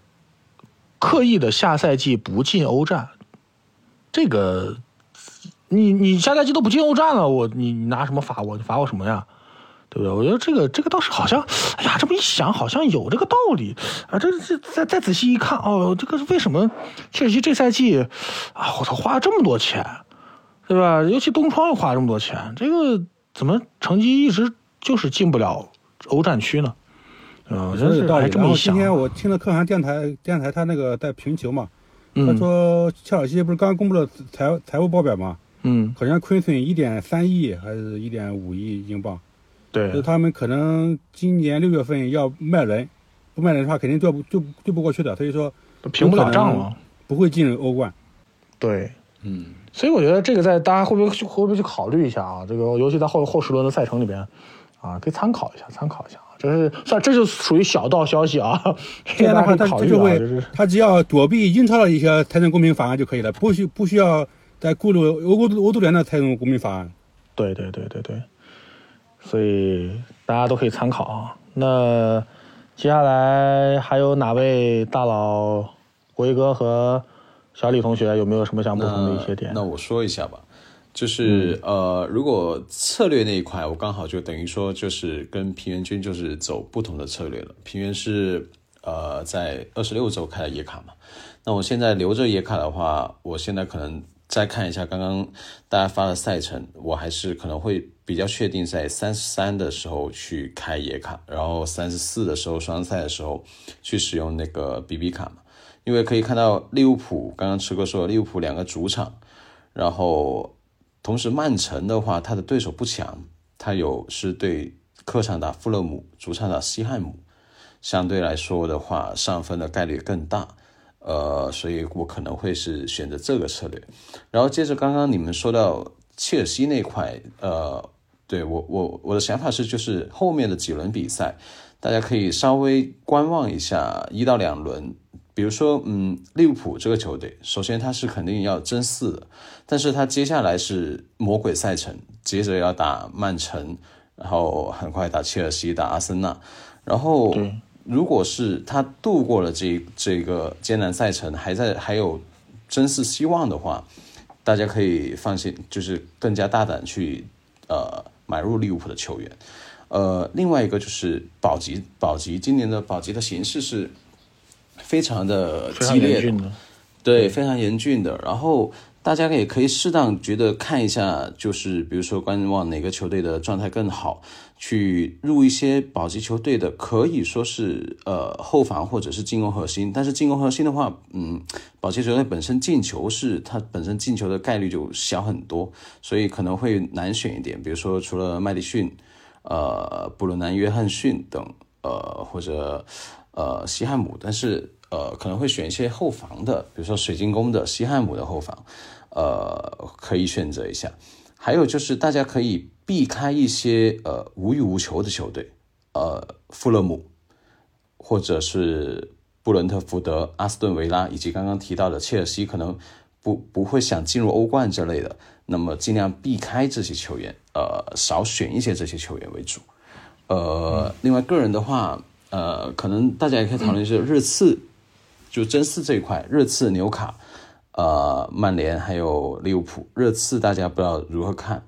刻意的下赛季不进欧战？这个，你你下赛季都不进欧战了，我你你拿什么罚我？你罚我什么呀？对不对？我觉得这个这个倒是好像，哎呀，这么一想好像有这个道理啊。这这再再仔细一看，哦，这个为什么切尔西这赛季啊，我操，花了这么多钱？对吧？尤其东窗又花这么多钱，这个怎么成绩一直就是进不了欧战区呢？嗯，真是还这么一想。今天我听了可汗电台，电台他那个在评球嘛，他说切尔西不是刚公布了财财务报表嘛，嗯，好像亏损一点三亿还是一点五亿英镑，对，就他们可能今年六月份要卖人，不卖人的话肯定做不就就不过去的，所以说平不了账了，不会进入欧冠。对，嗯，所以我觉得这个在大家会不会会不会去考虑一下啊？这个尤其在后后十轮的赛程里边，啊，可以参考一下，参考一下。这是算，这就属于小道消息啊。这样的话，他就会，他只要躲避英超的一些财政公平法案就可以了，不需不需要再顾虑欧欧欧足联的采用公民法案。对对对对对，所以大家都可以参考啊。那接下来还有哪位大佬，国一哥和小李同学有没有什么想补充的一些点？那我说一下吧。就是呃，如果策略那一块，我刚好就等于说，就是跟平原君就是走不同的策略了。平原是呃在二十六周开的野卡嘛，那我现在留着野卡的话，我现在可能再看一下刚刚大家发的赛程，我还是可能会比较确定在三十三的时候去开野卡，然后三十四的时候双赛的时候去使用那个 BB 卡嘛，因为可以看到利物浦刚刚池哥说利物浦两个主场，然后。同时，曼城的话，他的对手不强，他有是对客场打富勒姆，主场打西汉姆，相对来说的话，上分的概率更大，呃，所以我可能会是选择这个策略。然后接着刚刚你们说到切尔西那块，呃，对我我我的想法是，就是后面的几轮比赛，大家可以稍微观望一下一到两轮。比如说，嗯，利物浦这个球队，首先他是肯定要争四的，但是他接下来是魔鬼赛程，接着要打曼城，然后很快打切尔西，打阿森纳，然后如果是他度过了这这个艰难赛程，还在还有真是希望的话，大家可以放心，就是更加大胆去呃买入利物浦的球员，呃，另外一个就是保级，保级今年的保级的形式是。非常的激烈，对，非常严峻的。然后大家也可以适当觉得看一下，就是比如说观望哪个球队的状态更好，去入一些保级球队的，可以说是呃后防或者是进攻核心。但是进攻核心的话，嗯，保级球队本身进球是它本身进球的概率就小很多，所以可能会难选一点。比如说除了麦迪逊、呃布鲁南约翰逊等，呃或者呃西汉姆，但是。呃，可能会选一些后防的，比如说水晶宫的西汉姆的后防，呃，可以选择一下。还有就是大家可以避开一些呃无欲无求的球队，呃，富勒姆，或者是布伦特福德、阿斯顿维拉，以及刚刚提到的切尔西，可能不不会想进入欧冠之类的，那么尽量避开这些球员，呃，少选一些这些球员为主。呃，另外个人的话，呃，可能大家也可以讨论一下热刺。就真四这一块，热刺、纽卡、呃，曼联还有利物浦。热刺大家不知道如何看？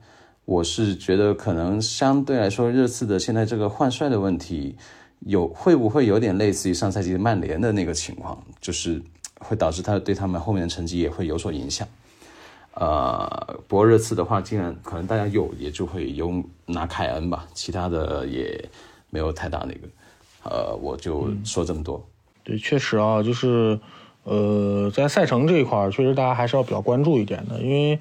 我是觉得可能相对来说，热刺的现在这个换帅的问题，有会不会有点类似于上赛季曼联的那个情况，就是会导致他对他们后面的成绩也会有所影响。呃，不过热刺的话，既然可能大家有，也就会有拿凯恩吧，其他的也没有太大那个。呃，我就说这么多。对，确实啊，就是，呃，在赛程这一块儿，确实大家还是要比较关注一点的，因为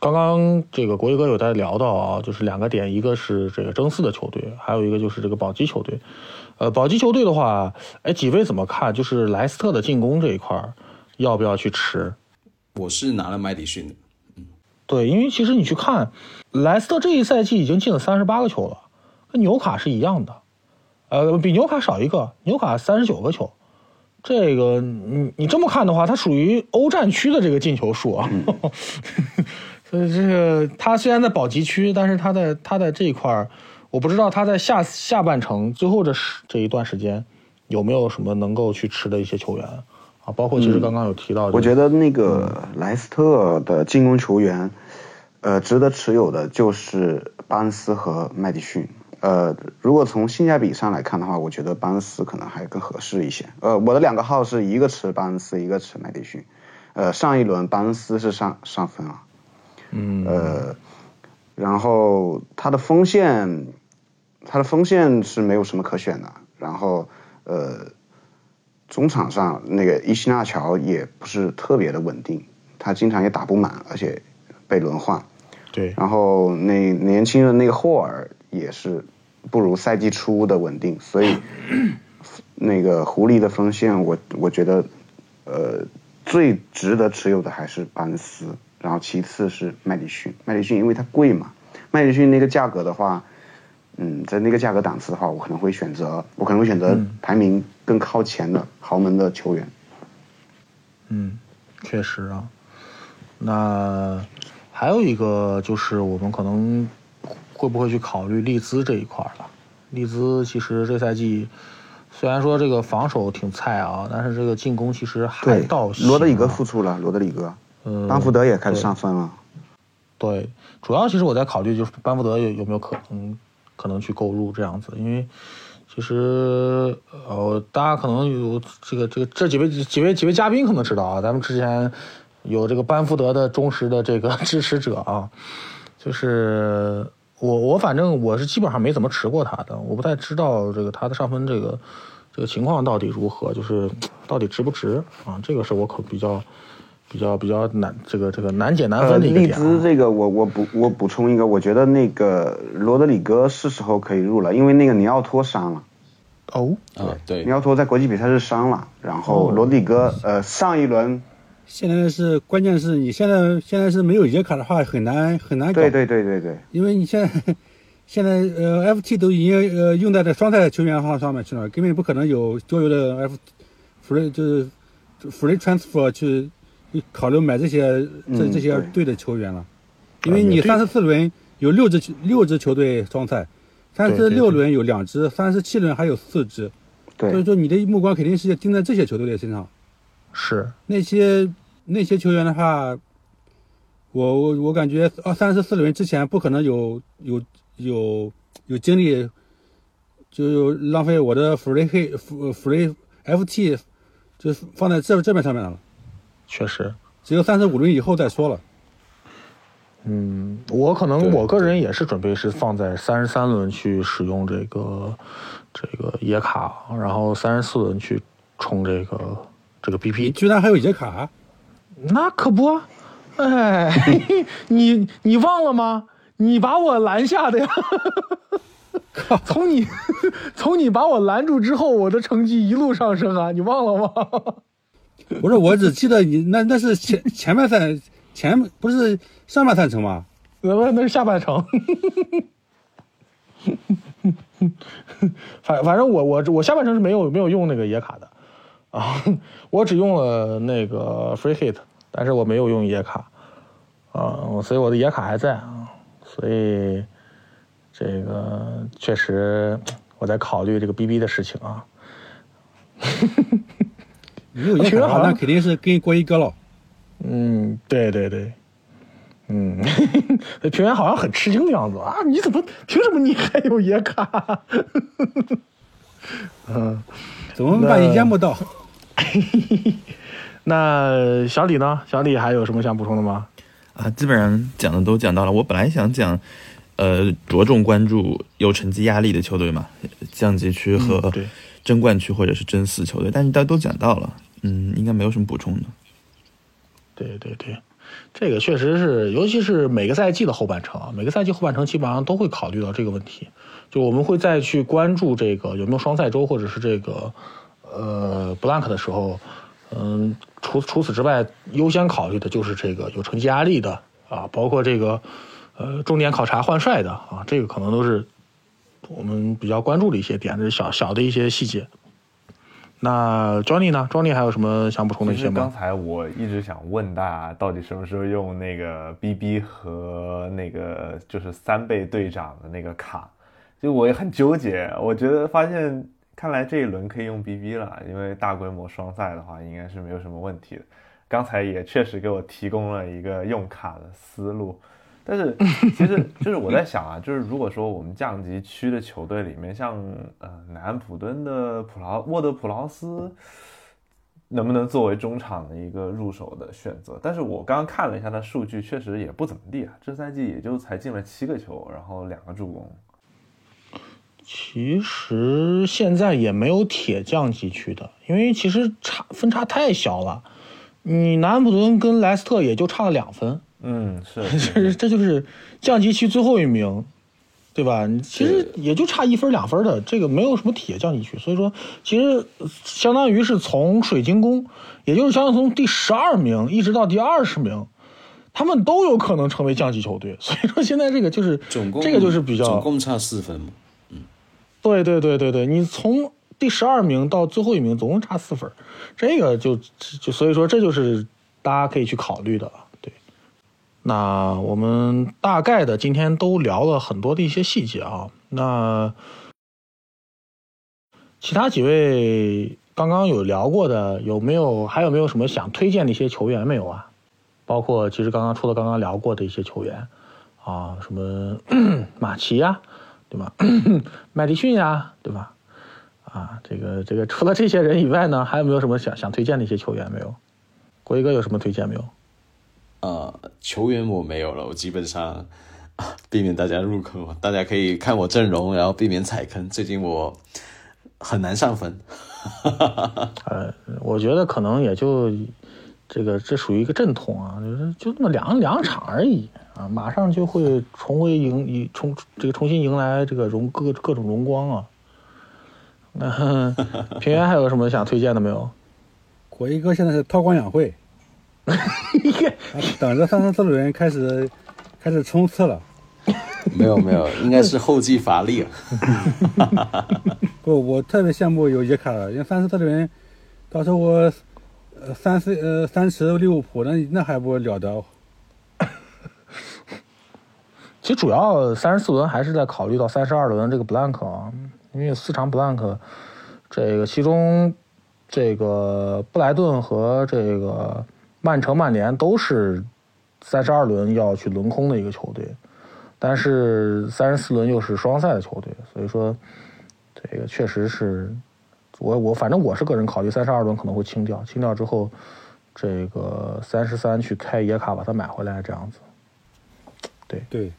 刚刚这个国一哥有在聊到啊，就是两个点，一个是这个争四的球队，还有一个就是这个保级球队。呃，保级球队的话，哎，几位怎么看？就是莱斯特的进攻这一块儿，要不要去吃？我是拿了麦迪逊的，嗯，对，因为其实你去看，莱斯特这一赛季已经进了三十八个球了，跟纽卡是一样的，呃，比纽卡少一个，纽卡三十九个球。这个你你这么看的话，它属于欧战区的这个进球数啊，所以这个他虽然在保级区，但是他在他在这一块儿，我不知道他在下下半程最后这这一段时间有没有什么能够去吃的一些球员啊，包括其实刚刚有提到，我觉得那个莱斯特的进攻球员，呃，值得持有的就是巴恩斯和麦迪逊。呃，如果从性价比上来看的话，我觉得巴恩斯可能还更合适一些。呃，我的两个号是一个持巴恩斯，一个持麦迪逊。呃，上一轮巴恩斯是上上分了。嗯，呃，然后他的锋线，他的锋线是没有什么可选的，然后呃，中场上那个伊西纳乔也不是特别的稳定，他经常也打不满，而且被轮换。对，然后那年轻的那个霍尔也是不如赛季初的稳定，所以那个狐狸的锋线，我我觉得呃最值得持有的还是巴恩斯，然后其次是麦迪逊，麦迪逊因为它贵嘛，麦迪逊那个价格的话，嗯，在那个价格档次的话，我可能会选择我可能会选择排名更靠前的豪门的球员。嗯，确实啊，那。还有一个就是我们可能会不会去考虑利兹这一块了？利兹其实这赛季虽然说这个防守挺菜啊，但是这个进攻其实还到罗德里格复出了，罗德里格，嗯，班福德也开始上分了。对，主要其实我在考虑就是班福德有有没有可能可能去购入这样子，因为其实呃大家可能有这个这个这几位几位几位嘉宾可能知道啊，咱们之前。有这个班福德的忠实的这个支持者啊，就是我我反正我是基本上没怎么持过他的，我不太知道这个他的上分这个这个情况到底如何，就是到底值不值啊？这个是我可比较比较比较难这个这个难解难分的一个点。利兹这个我我补我补充一个，我觉得那个罗德里戈是时候可以入了，因为那个尼奥托伤了。哦，啊对，尼奥托在国际比赛是伤了，然后罗德里戈呃上一轮。现在是关键是你现在现在是没有野卡的话很难很难搞。对对对对对。因为你现在现在呃 FT 都已经呃用在这双赛球员号上面去了，根本不可能有多余的 F free 就是 free transfer 去考虑买这些这这些队的球员了。因为你三十四轮有六支六支球队双赛，三十六轮有两支，三十七轮还有四支。所以说你的目光肯定是要盯在这些球队的身上。是那些那些球员的话，我我我感觉啊三十四轮之前不可能有有有有精力，就浪费我的 free 黑 free ft 就放在这这边上面了。确实，只有三十五轮以后再说了。嗯，我可能我个人也是准备是放在三十三轮去使用这个这个野卡，然后三十四轮去冲这个。这个 BP 居然还有野卡，那可不，哎，你你忘了吗？你把我拦下的呀！从你 从你把我拦住之后，我的成绩一路上升啊！你忘了吗？不是，我只记得你那那是前前半赛前不是上半赛程吗？那那是下半程。反反正我我我下半程是没有没有用那个野卡的。啊，我只用了那个 free hit，但是我没有用野卡，啊，所以我的野卡还在啊，所以这个确实我在考虑这个 BB 的事情啊。没有野卡好，那肯定是跟郭一哥了。嗯，对对对，嗯，平原好像很吃惊的样子啊，你怎么凭什么你还有野卡？嗯，怎么把你淹没到？那小李呢？小李还有什么想补充的吗？啊，基本上讲的都讲到了。我本来想讲，呃，着重关注有成绩压力的球队嘛，降级区和争冠区或者是争四球队，但是大家都讲到了，嗯，应该没有什么补充的。对对对，这个确实是，尤其是每个赛季的后半程啊，每个赛季后半程基本上都会考虑到这个问题，就我们会再去关注这个有没有双赛周，或者是这个。呃，blank 的时候，嗯，除除此之外，优先考虑的就是这个有成绩压力的啊，包括这个呃重点考察换帅的啊，这个可能都是我们比较关注的一些点，这是小小的一些细节。那 Johnny 呢？Johnny 还有什么想补充的一些吗？刚才我一直想问大家，到底什么时候用那个 BB 和那个就是三倍队长的那个卡？就我也很纠结，我觉得发现。看来这一轮可以用 BB 了，因为大规模双赛的话，应该是没有什么问题的。刚才也确实给我提供了一个用卡的思路，但是 其实就是我在想啊，就是如果说我们降级区的球队里面，像呃南安普敦的普劳沃德普劳斯，能不能作为中场的一个入手的选择。但是我刚刚看了一下他数据，确实也不怎么地啊，这赛季也就才进了七个球，然后两个助攻。其实现在也没有铁降级区的，因为其实差分差太小了。你南安普敦跟莱斯特也就差了两分，嗯，是，这这就是降级区最后一名，对吧？其实也就差一分两分的，这个没有什么铁降级区，所以说其实相当于是从水晶宫，也就是相当于从第十二名一直到第二十名，他们都有可能成为降级球队。所以说现在这个就是总共这个就是比较总共差四分嘛，嗯，对对对对对，你从第十二名到最后一名总共差四分，这个就就所以说这就是大家可以去考虑的了。那我们大概的今天都聊了很多的一些细节啊。那其他几位刚刚有聊过的，有没有还有没有什么想推荐的一些球员没有啊？包括其实刚刚除了刚刚聊过的一些球员啊，什么 马奇呀，对吧？麦迪逊呀，对吧？啊，这个这个除了这些人以外呢，还有没有什么想想推荐的一些球员没有？国一哥有什么推荐没有？呃，球员我没有了，我基本上 避免大家入坑，大家可以看我阵容，然后避免踩坑。最近我很难上分，呃，我觉得可能也就这个这属于一个阵痛啊，就是就那么两两场而已啊，马上就会重回迎迎重这个重新迎来这个荣各各种荣光啊。那 平原还有什么想推荐的没有？国一哥现在是韬光养晦，等着三十四轮开始开始冲刺了。没有没有，应该是后继乏力了。不，我特别羡慕有野卡的，因为三十四轮，到时候我呃三十呃三十利物浦那那还不了得。其实主要三十四轮还是在考虑到三十二轮这个 blank 啊，因为有四场 blank，这个其中这个布莱顿和这个曼城、曼联都是三十二轮要去轮空的一个球队，但是三十四轮又是双赛的球队，所以说这个确实是我我反正我是个人考虑三十二轮可能会清掉，清掉之后这个三十三去开野卡把它买回来这样子，对对。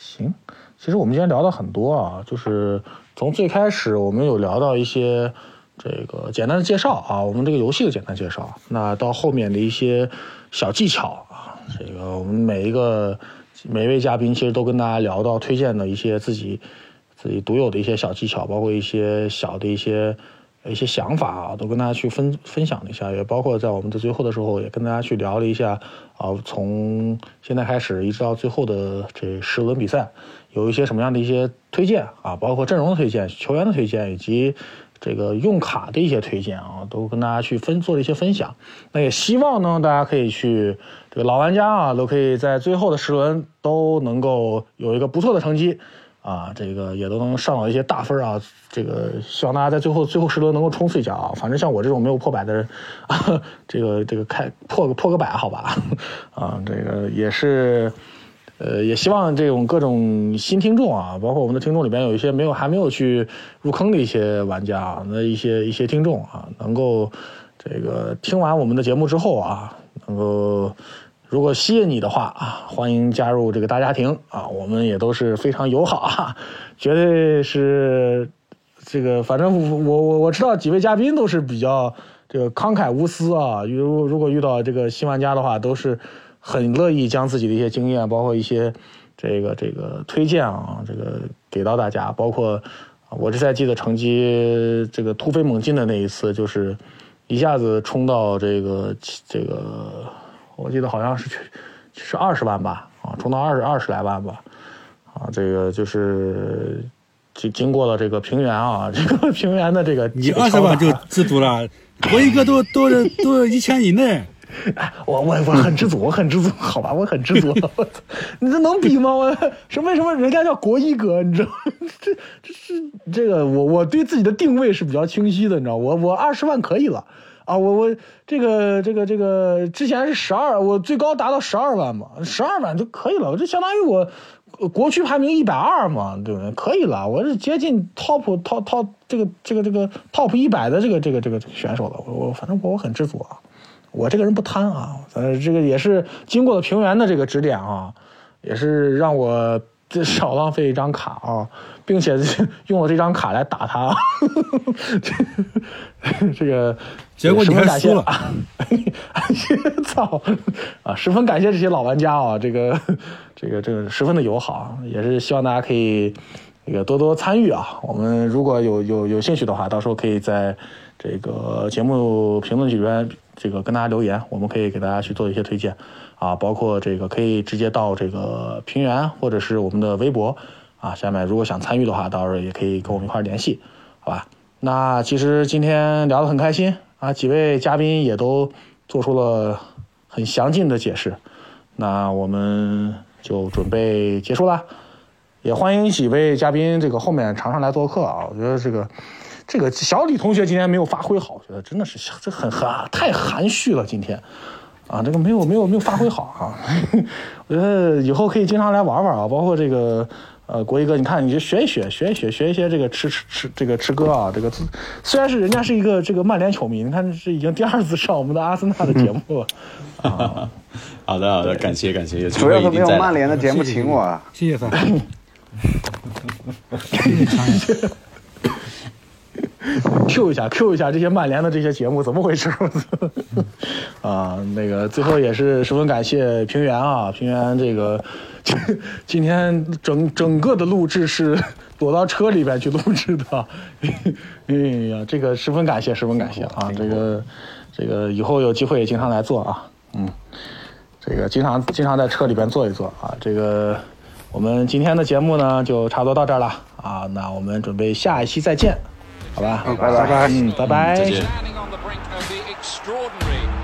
行，其实我们今天聊的很多啊，就是从最开始我们有聊到一些这个简单的介绍啊，我们这个游戏的简单介绍，那到后面的一些小技巧啊，这个我们每一个每一位嘉宾其实都跟大家聊到推荐的一些自己自己独有的一些小技巧，包括一些小的一些。一些想法啊，都跟大家去分分享了一下，也包括在我们的最后的时候，也跟大家去聊了一下啊，从现在开始一直到最后的这十轮比赛，有一些什么样的一些推荐啊，包括阵容的推荐、球员的推荐，以及这个用卡的一些推荐啊，都跟大家去分做了一些分享。那也希望呢，大家可以去这个老玩家啊，都可以在最后的十轮都能够有一个不错的成绩。啊，这个也都能上到一些大分啊！这个希望大家在最后最后十轮能够冲刺一下啊！反正像我这种没有破百的人，啊、这个这个开破个破个百好吧？啊，这个也是，呃，也希望这种各种新听众啊，包括我们的听众里边有一些没有还没有去入坑的一些玩家啊，那一些一些听众啊，能够这个听完我们的节目之后啊，能够。如果吸引你的话啊，欢迎加入这个大家庭啊！我们也都是非常友好啊，绝对是这个，反正我我我知道几位嘉宾都是比较这个慷慨无私啊。如如果遇到这个新玩家的话，都是很乐意将自己的一些经验，包括一些这个这个推荐啊，这个给到大家。包括我这赛季的成绩这个突飞猛进的那一次，就是一下子冲到这个这个。我记得好像是是二十万吧，啊，冲到二十二十来万吧，啊，这个就是经经过了这个平原啊，这个平原的这个你二十万就知足了，我一个都都都一千以内，哎，我我我很知足，我很知足，好吧，我很知足，你这能比吗？我是为什么人家叫国一哥？你知道，这这是这个我我对自己的定位是比较清晰的，你知道，我我二十万可以了。啊，我我这个这个这个之前是十二，我最高达到十二万嘛，十二万就可以了，就相当于我国区排名一百二嘛，对不对？可以了，我是接近 top top top 这个这个这个 top 一百的这个这个这个选手了，我我反正我我很知足啊，我这个人不贪啊，呃，这个也是经过了平原的这个指点啊，也是让我这少浪费一张卡啊。并且用了这张卡来打他，这个结果你还输了，操啊！十分感谢这些老玩家啊，这个这个这个十分的友好，也是希望大家可以这个多多参与啊。我们如果有有有兴趣的话，到时候可以在这个节目评论区里边这个跟大家留言，我们可以给大家去做一些推荐啊，包括这个可以直接到这个平原或者是我们的微博。啊，下面如果想参与的话，到时候也可以跟我们一块联系，好吧？那其实今天聊得很开心啊，几位嘉宾也都做出了很详尽的解释，那我们就准备结束了，也欢迎几位嘉宾这个后面常常来做客啊。我觉得这个这个小李同学今天没有发挥好，我觉得真的是这很很太含蓄了，今天啊，这个没有没有没有发挥好啊。我觉得以后可以经常来玩玩啊，包括这个。呃，国一哥，你看，你就学一学，学一学，学一些这个吃吃吃这个吃歌啊，这个虽然是人家是一个这个曼联球迷，你看是已经第二次上我们的阿森纳的节目了。好的好的，感谢感谢，主要是没有曼联的节目请我啊，谢谢三。Q 一下，Q 一下这些曼联的这些节目怎么回事？啊，那个最后也是十分感谢平原啊，平原这个 今今天整整个的录制是躲到车里边去录制的，哎呀，这个十分感谢，十分感谢啊，这个这个以后有机会也经常来做啊，嗯，这个经常经常在车里边坐一坐啊，这个我们今天的节目呢就差不多到这儿了啊，那我们准备下一期再见。好吧，拜拜，嗯，拜拜。再见。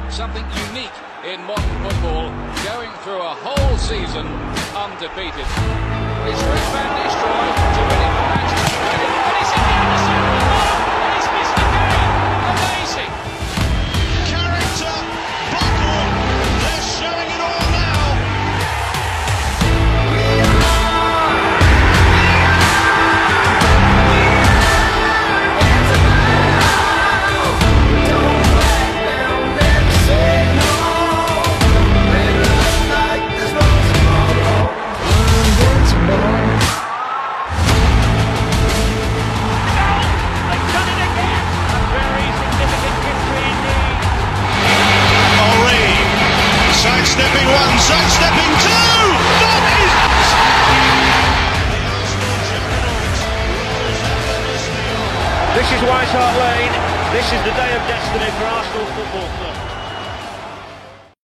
Something unique in modern football, going through a whole season undefeated. It's Ruth Van This is White Hart Lane. This is the day of destiny for Arsenal Football.